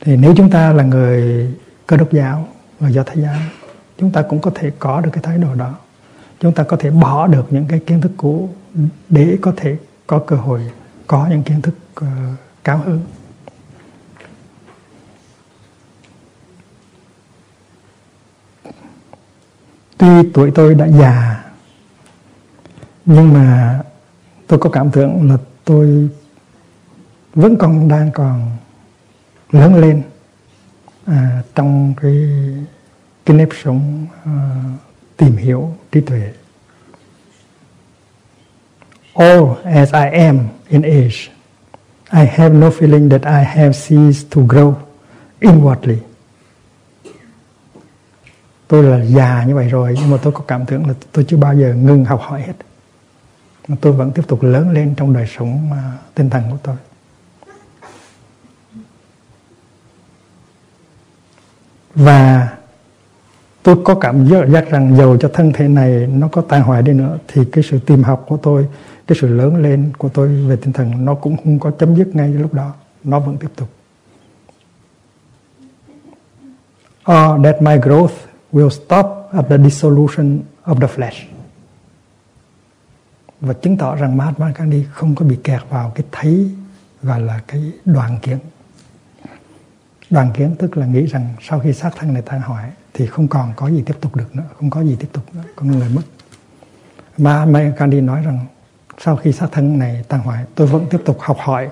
Thì nếu chúng ta là người cơ đốc giáo, người do thái giáo, chúng ta cũng có thể có được cái thái độ đó. Chúng ta có thể bỏ được những cái kiến thức cũ để có thể có cơ hội có những kiến thức uh, cao hơn tuy tuổi tôi đã già nhưng mà tôi có cảm tưởng là tôi vẫn còn đang còn lớn lên à, trong cái cái nếp sống à, tìm hiểu trí tuệ all as I am in age, I have no feeling that I have ceased to grow inwardly. Tôi là già như vậy rồi nhưng mà tôi có cảm tưởng là tôi chưa bao giờ ngừng học hỏi hết. Mà tôi vẫn tiếp tục lớn lên trong đời sống uh, tinh thần của tôi. Và tôi có cảm giác rằng dầu cho thân thể này nó có tai hoại đi nữa thì cái sự tìm học của tôi cái sự lớn lên của tôi về tinh thần nó cũng không có chấm dứt ngay lúc đó. Nó vẫn tiếp tục. Or that my growth will stop at the dissolution of the flesh. Và chứng tỏ rằng Mahatma Gandhi không có bị kẹt vào cái thấy gọi là cái đoàn kiến. Đoàn kiến tức là nghĩ rằng sau khi xác thân này tan hoại thì không còn có gì tiếp tục được nữa, không có gì tiếp tục nữa con người mất Mahatma Gandhi nói rằng sau khi xác thân này tan hoại, tôi vẫn tiếp tục học hỏi.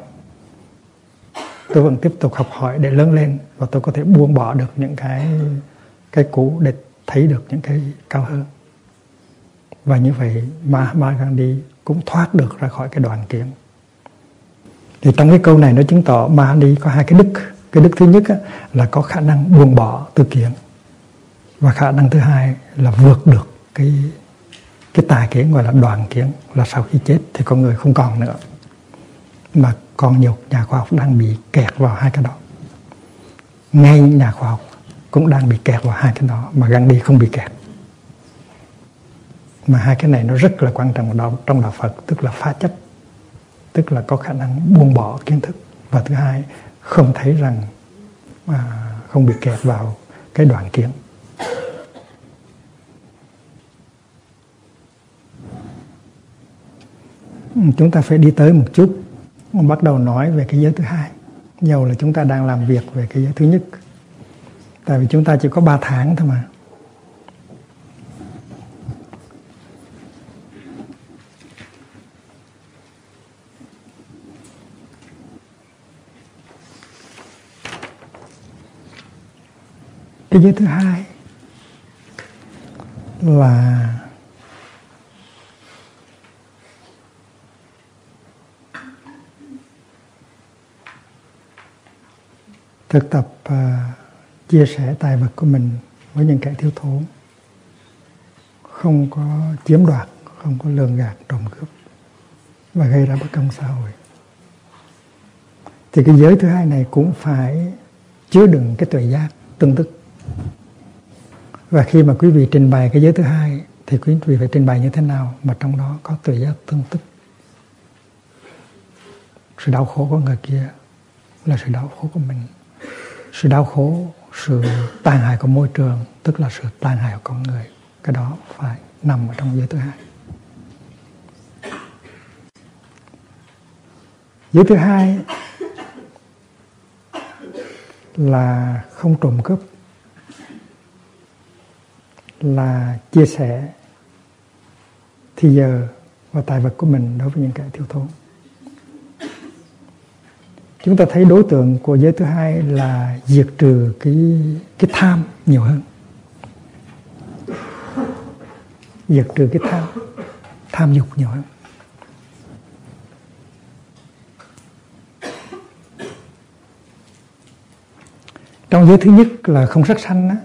Tôi vẫn tiếp tục học hỏi để lớn lên và tôi có thể buông bỏ được những cái cái cũ để thấy được những cái cao hơn. Và như vậy, Mahatma Gandhi cũng thoát được ra khỏi cái đoàn kiến thì trong cái câu này nó chứng tỏ ma Gandhi có hai cái đức. Cái đức thứ nhất là có khả năng buông bỏ tư kiến và khả năng thứ hai là vượt được cái cái tà kiến gọi là đoàn kiến là sau khi chết thì con người không còn nữa. Mà còn nhiều nhà khoa học đang bị kẹt vào hai cái đó. Ngay nhà khoa học cũng đang bị kẹt vào hai cái đó mà Gandhi không bị kẹt. Mà hai cái này nó rất là quan trọng đó trong đạo Phật tức là phá chấp tức là có khả năng buông bỏ kiến thức. Và thứ hai không thấy rằng à, không bị kẹt vào cái đoạn kiến. Chúng ta phải đi tới một chút. Bắt đầu nói về cái giới thứ hai. Dầu là chúng ta đang làm việc về cái giới thứ nhất. Tại vì chúng ta chỉ có 3 tháng thôi mà. Cái giới thứ hai là thực tập uh, chia sẻ tài vật của mình với những kẻ thiếu thốn. Không có chiếm đoạt không có lường gạt trộm cướp và gây ra bất công xã hội. Thì cái giới thứ hai này cũng phải chứa đựng cái tuệ giác tương tức. Và khi mà quý vị trình bày cái giới thứ hai thì quý vị phải trình bày như thế nào mà trong đó có tuệ giác tương tức? Sự đau khổ của người kia là sự đau khổ của mình sự đau khổ, sự tàn hại của môi trường, tức là sự tàn hại của con người. Cái đó phải nằm ở trong giới thứ hai. Giới thứ hai là không trộm cướp, là chia sẻ, thì giờ và tài vật của mình đối với những kẻ thiếu thốn chúng ta thấy đối tượng của giới thứ hai là diệt trừ cái cái tham nhiều hơn. Diệt trừ cái tham tham dục nhiều hơn. Trong giới thứ nhất là không sắc sanh á,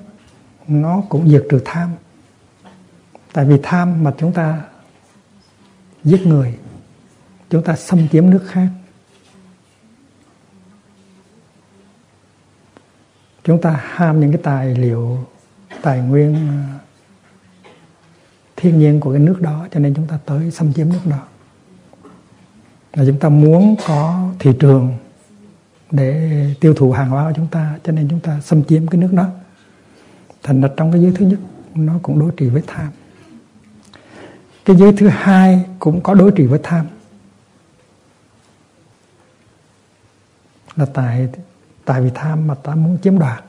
nó cũng diệt trừ tham. Tại vì tham mà chúng ta giết người, chúng ta xâm chiếm nước khác. Chúng ta ham những cái tài liệu, tài nguyên ờ, thiên nhiên của cái nước đó, cho nên chúng ta tới xâm chiếm nước đó. Là chúng ta muốn có thị trường để tiêu thụ hàng hóa của chúng ta, cho nên chúng ta xâm chiếm cái nước đó. Thành ra trong cái giới thứ nhất, nó cũng đối trị với tham. Cái giới thứ hai cũng có đối trị với tham. Là tại tại vì tham mà ta muốn chiếm đoạt.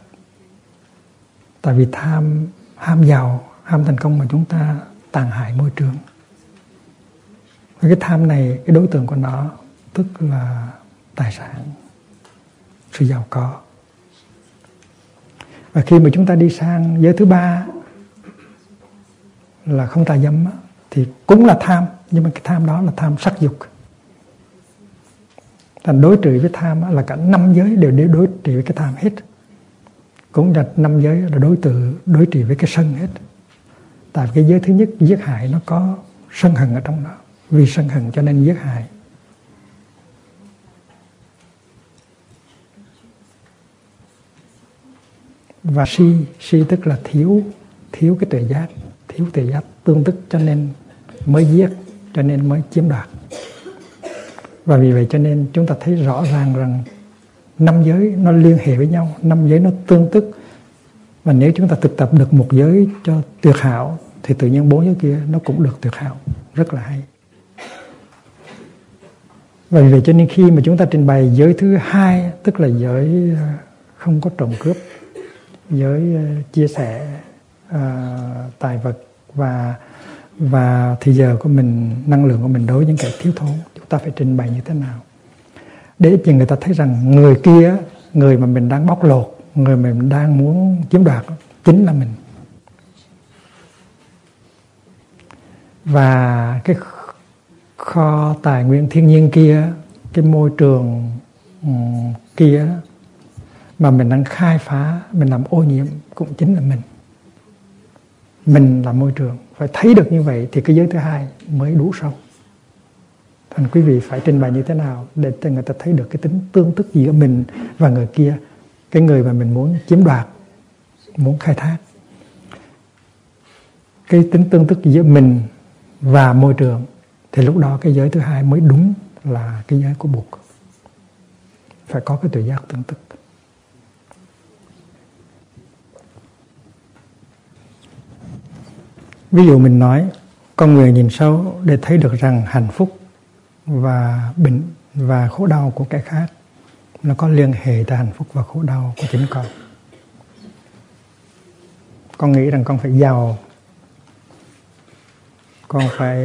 Tại vì tham, ham giàu, ham thành công mà chúng ta tàn hại môi trường. Cái tham này, cái đối tượng của nó, tức là tài sản, sự giàu có. Và khi mà chúng ta đi sang giới thứ ba là không tà dâm thì cũng là tham, nhưng mà cái tham đó là tham sắc dục thành đối trị với tham là cả năm giới đều để đối trị với cái tham hết. Cũng là năm giới là đối từ, đối trị với cái sân hết. Tại cái giới thứ nhất, giết hại nó có sân hận ở trong đó. Vì sân hận cho nên giết hại. Và si si tức là thiếu thiếu cái tuệ giác, thiếu tuệ giác tương tức cho nên mới giết, cho nên mới chiếm đoạt và vì vậy cho nên chúng ta thấy rõ ràng rằng năm giới nó liên hệ với nhau năm giới nó tương tức. Và nếu chúng ta thực tập được một giới cho tuyệt hảo thì tự nhiên bốn giới kia nó cũng được tuyệt hảo. Rất là hay. Và vì vậy cho nên khi mà chúng ta trình bày giới thứ hai tức là giới ờ, không có trộm cướp giới ờ, chia sẻ uh, tài vật và và thì giờ của mình năng lượng của mình đối với những kẻ thiếu thốn chúng ta phải trình bày như thế nào? Để cho người ta thấy rằng người kia người mà mình đang bóc lột người mà mình đang muốn chiếm đoạt chính là mình. Và cái kho tài nguyên thiên nhiên kia cái môi trường um, kia mà mình đang khai phá mình làm ô nhiễm cũng chính là mình. Mình là môi trường phải thấy được như vậy thì cái giới thứ hai mới đủ sâu. Thành quý vị phải trình bày như thế nào để cho người ta thấy được cái tính tương tức giữa mình và người kia, cái người mà mình muốn chiếm đoạt, muốn khai thác. Cái tính tương tức giữa mình và môi trường thì lúc đó cái giới thứ hai mới đúng là cái giới của buộc. Phải có cái tự giác tương tức. Ví dụ mình nói, con người nhìn sâu để thấy được rằng hạnh phúc và bệnh và khổ đau của kẻ khác, nó có liên hệ tới hạnh phúc và khổ đau của chính con. Con nghĩ rằng con phải giàu, con phải,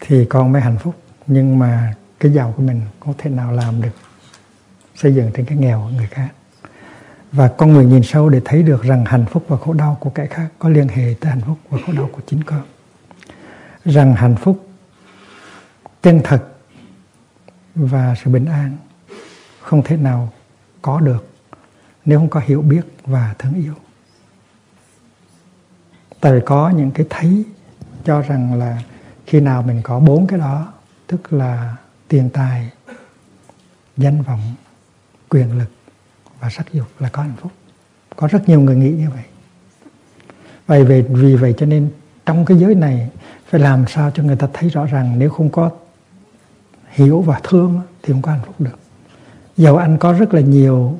thì con mới hạnh phúc. Nhưng mà cái giàu của mình có thể nào làm được xây dựng trên cái nghèo của người khác? Và con người nhìn sâu để thấy được rằng hạnh phúc và khổ đau của kẻ khác có liên hệ tới hạnh phúc và khổ đau của chính con. Rằng hạnh phúc, chân thật và sự bình an không thể nào có được nếu không có hiểu biết và thương yêu. Tại vì có những cái thấy cho rằng là khi nào mình có bốn cái đó, tức là tiền tài, danh vọng, quyền lực và sắc dục là có hạnh phúc. Có rất nhiều người nghĩ như vậy. Vậy vì, vì vậy cho nên trong cái giới này phải làm sao cho người ta thấy rõ ràng nếu không có hiểu và thương thì không có hạnh phúc được. Dầu anh có rất là nhiều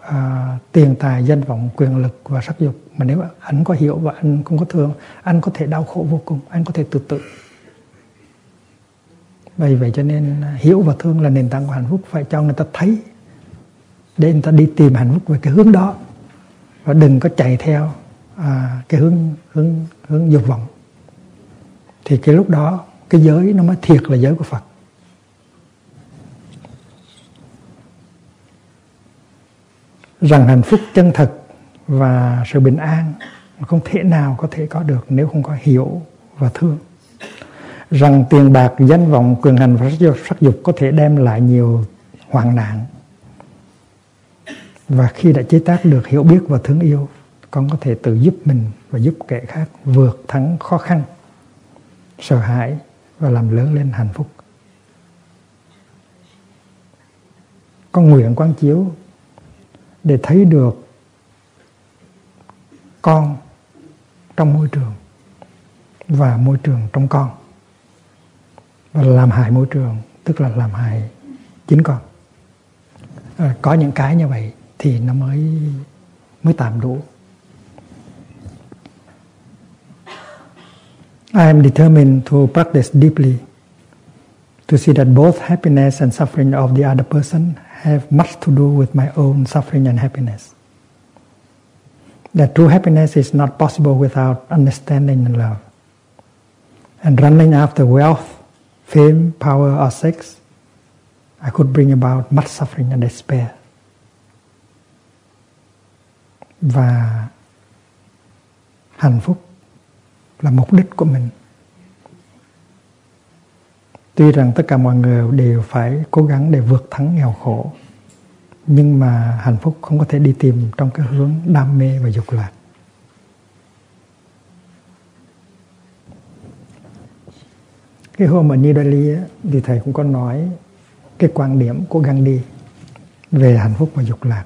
à, tiền tài danh vọng quyền lực và sắc dục mà nếu anh có hiểu và anh không có thương anh có thể đau khổ vô cùng anh có thể tự tử. Vì vậy cho nên à, hiểu và thương là nền tảng của hạnh phúc phải cho người ta thấy để người ta đi tìm hạnh phúc về cái hướng đó. Và đừng có chạy theo à, cái hướng hướng hướng dục vọng. Thì cái lúc đó cái giới nó mới thiệt là giới của Phật. Rằng hạnh phúc chân thật và sự bình an không thể nào có thể có được nếu không có hiểu và thương. Rằng tiền bạc danh vọng quyền hành và sắc dục có thể đem lại nhiều hoạn nạn và khi đã chế tác được hiểu biết và thương yêu con có thể tự giúp mình và giúp kẻ khác vượt thắng khó khăn sợ hãi và làm lớn lên hạnh phúc. Con nguyện quán chiếu để thấy được con trong môi trường và môi trường trong con. Và làm hại môi trường tức là làm hại chính con. À, có những cái như vậy thì nó mới mới tạm đủ I am determined to practice deeply to see that both happiness and suffering of the other person have much to do with my own suffering and happiness. That true happiness is not possible without understanding and love. And running after wealth, fame, power, or sex, I could bring about much suffering and despair. Và hạnh phúc là mục đích của mình. Tuy rằng tất cả mọi người đều phải cố gắng để vượt thắng nghèo khổ, nhưng mà hạnh phúc không có thể đi tìm trong cái hướng đam mê và dục lạc. Cái hôm ở New Delhi thì thầy cũng có nói cái quan điểm của Gandhi về hạnh phúc và dục lạc.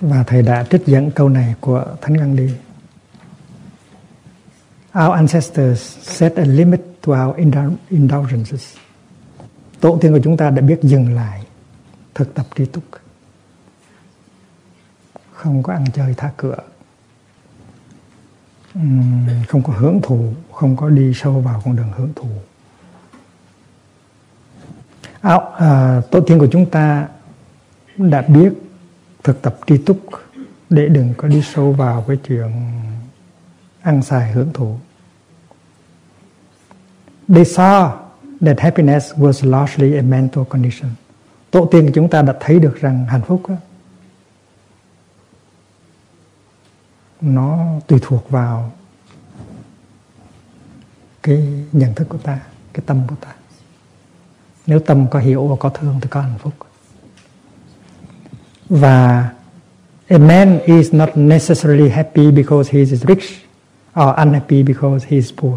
Và thầy đã trích dẫn câu này của Thánh Gandhi. Our ancestors set a limit to our indulgences. Tổ tiên của chúng ta đã biết dừng lại thực tập tri túc. Không có ăn chơi thả cửa. Không có hưởng thụ, không có đi sâu vào con đường hưởng thụ. À, à, tổ tiên của chúng ta đã biết thực tập tri túc để đừng có đi sâu vào cái chuyện ăn xài hưởng thụ. They saw that happiness was largely a mental condition. Tổ tiên của chúng ta đã thấy được rằng hạnh phúc đó, nó tùy thuộc vào cái nhận thức của ta, cái tâm của ta. Nếu tâm có hiểu và có thương thì có hạnh phúc và a man is not necessarily happy because he is rich or unhappy because he is poor.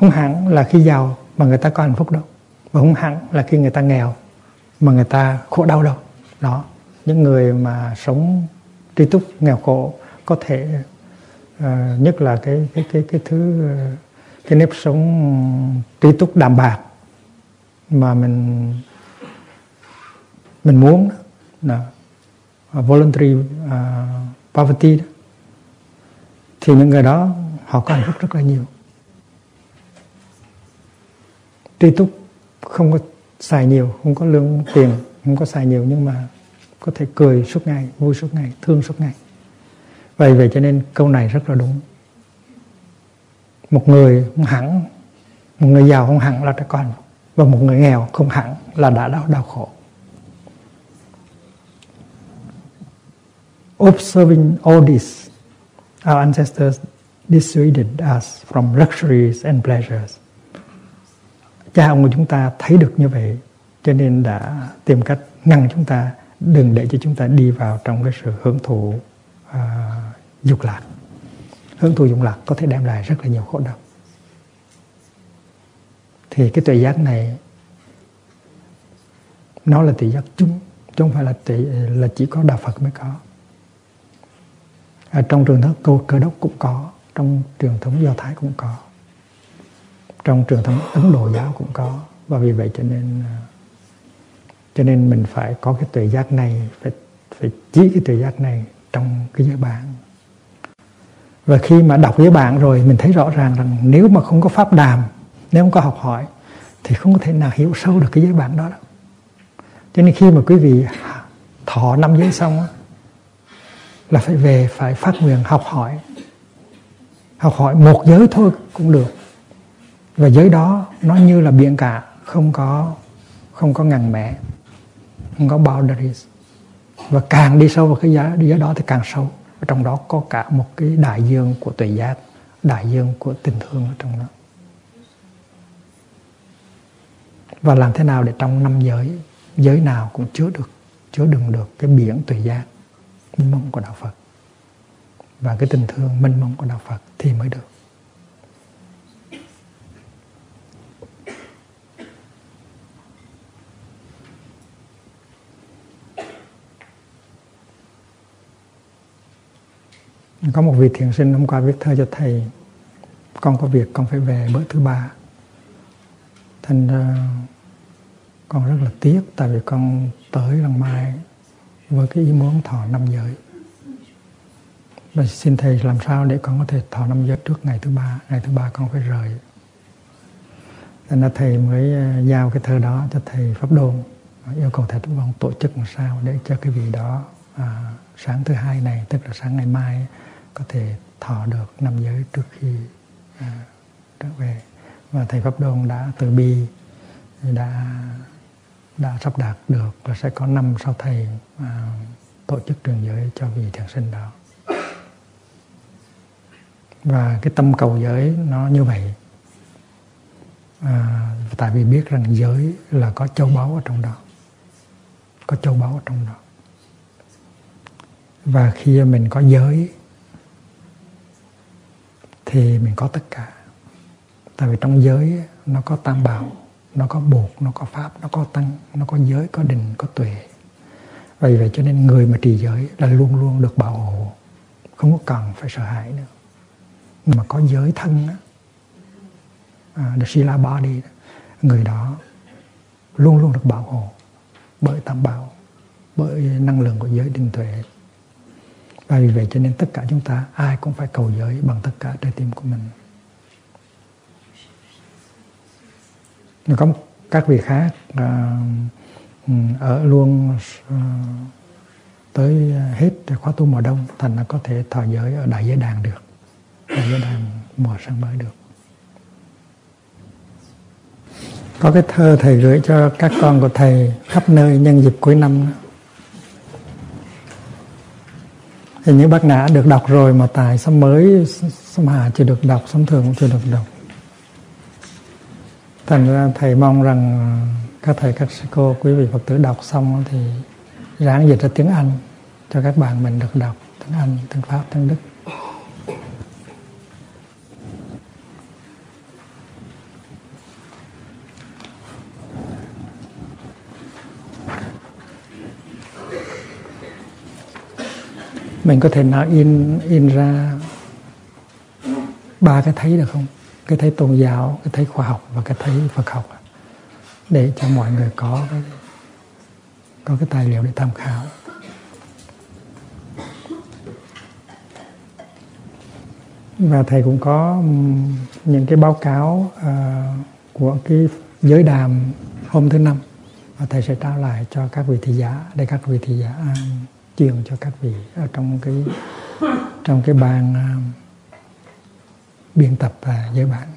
Không hẳn là khi giàu mà người ta có hạnh phúc đâu. Và không hẳn là khi người ta nghèo mà người ta khổ đau đâu. Đó những người mà sống tri túc nghèo khổ có thể uh, nhất là cái cái cái cái thứ uh, cái nếp sống tri túc đạm bạc mà mình mình muốn là voluntary uh, poverty đó, thì những người đó họ có hạnh phúc rất là nhiều. Tri túc không có xài nhiều không có lương tiền không có xài nhiều nhưng mà có thể cười suốt ngày vui suốt ngày thương suốt ngày. Vậy vậy cho nên câu này rất là đúng. Một người không hẳn một người giàu không hẳn là đã có hạnh phúc. Và một người nghèo không hẳn là đã đau đau khổ. Observing all this our ancestors dissuaded us from luxuries and pleasures. Cha ông của chúng ta thấy được như vậy cho nên đã tìm cách ngăn chúng ta đừng để cho chúng ta đi vào trong cái sự hưởng thụ uh, dục lạc. Hưởng thụ dục lạc có thể đem lại rất là nhiều khổ đau. Thì cái tuệ giác này nó là tuệ giác chung chứ không phải là tuệ là chỉ có đạo Phật mới có à, trong trường thống cơ, cơ đốc cũng có trong truyền thống do thái cũng có trong truyền thống ấn độ giáo cũng có. Và vì vậy cho nên à, cho nên mình phải có cái tuệ giác này phải phải chỉ cái tuệ giác này trong cái giới bản. Và khi mà đọc với bạn rồi mình thấy rõ ràng rằng nếu mà không có pháp đàm nếu không có học hỏi thì không có thể nào hiểu sâu được cái giới bản đó đâu. Cho nên khi mà quý vị thọ năm giới xong là phải về phải phát nguyện học hỏi. Học hỏi một giới thôi cũng được. Và giới đó nó như là biển cả không có không có ngăn mẹ không có boundaries. Và càng đi sâu vào cái giới, giới đó thì càng sâu. Và trong đó có cả một cái đại dương của tuệ giác đại dương của tình thương ở trong đó và làm thế nào để trong năm giới giới nào cũng chứa được chứa đựng được cái biển tuệ giác? Minh mông của đạo Phật. Và cái tình thương minh mông của đạo Phật thì mới được. Có một vị thiền sinh hôm qua viết thơ cho thầy, con có việc, con phải về bữa thứ ba. Thành ra con rất là tiếc, tại vì con tới lần mai với cái ý muốn thọ năm giới. Và xin thầy làm sao để con có thể thọ năm giới trước ngày thứ ba ngày thứ ba con phải rời. Nên là thầy mới à, giao cái thơ đó cho thầy pháp đôn à, yêu cầu thầy pháp đôn tổ chức làm sao để cho cái vị đó à, sáng thứ hai này tức là sáng ngày mai có thể thọ được năm giới trước khi à, trở về. Và thầy pháp đôn đã từ bi đã đã sắp đạt được là sẽ có năm sau thầy à, tổ chức trường giới cho vị thiền sinh đó. Và cái tâm cầu giới nó như vậy. À, tại vì biết rằng giới là có châu báu ở trong đó. Có châu báu ở trong đó. Và khi mình có giới thì mình có tất cả. Tại vì trong giới nó có tam bảo nó có bột nó có pháp nó có tăng nó có giới có định có tuệ. Vì vậy cho nên người mà trì giới là luôn luôn được bảo hộ. Không có cần phải sợ hãi nữa. Nhưng mà có giới thân á à, the Sila body người đó luôn luôn được bảo hộ bởi tam bảo bởi năng lượng của giới định tuệ. Và vì vậy cho nên tất cả chúng ta ai cũng phải cầu giới bằng tất cả trái tim của mình. Có các vị khác à, ừ, ở luôn à, tới hết khóa tu mùa đông thành là có thể thọ giới ở đại giới đàn được đại giới đàn mùa sang mới được. Có cái thơ thầy gửi cho các con của thầy khắp nơi nhân dịp cuối năm thì những bác ngã được đọc rồi mà tài sắp mới sắp hạ chưa được đọc sắp thường cũng chưa được đọc thành ra thầy mong rằng à, các thầy, các sư cô, quý vị phật tử đọc xong thì ráng dịch ra tiếng anh cho các bạn mình được đọc tiếng anh, tiếng pháp, tiếng đức. Mình có thể nào in in ra ba cái thấy được không? Cái thấy tôn giáo cái thấy khoa học và cái thấy phật học để cho mọi người có cái, có cái tài liệu để tham khảo. Và thầy cũng có những cái báo cáo uh, của cái giới đàm hôm thứ năm và thầy sẽ trao lại cho các vị thị giả để các vị thị giả uh, truyền cho các vị ở trong cái trong cái ban uh, à, biên tập và giới bản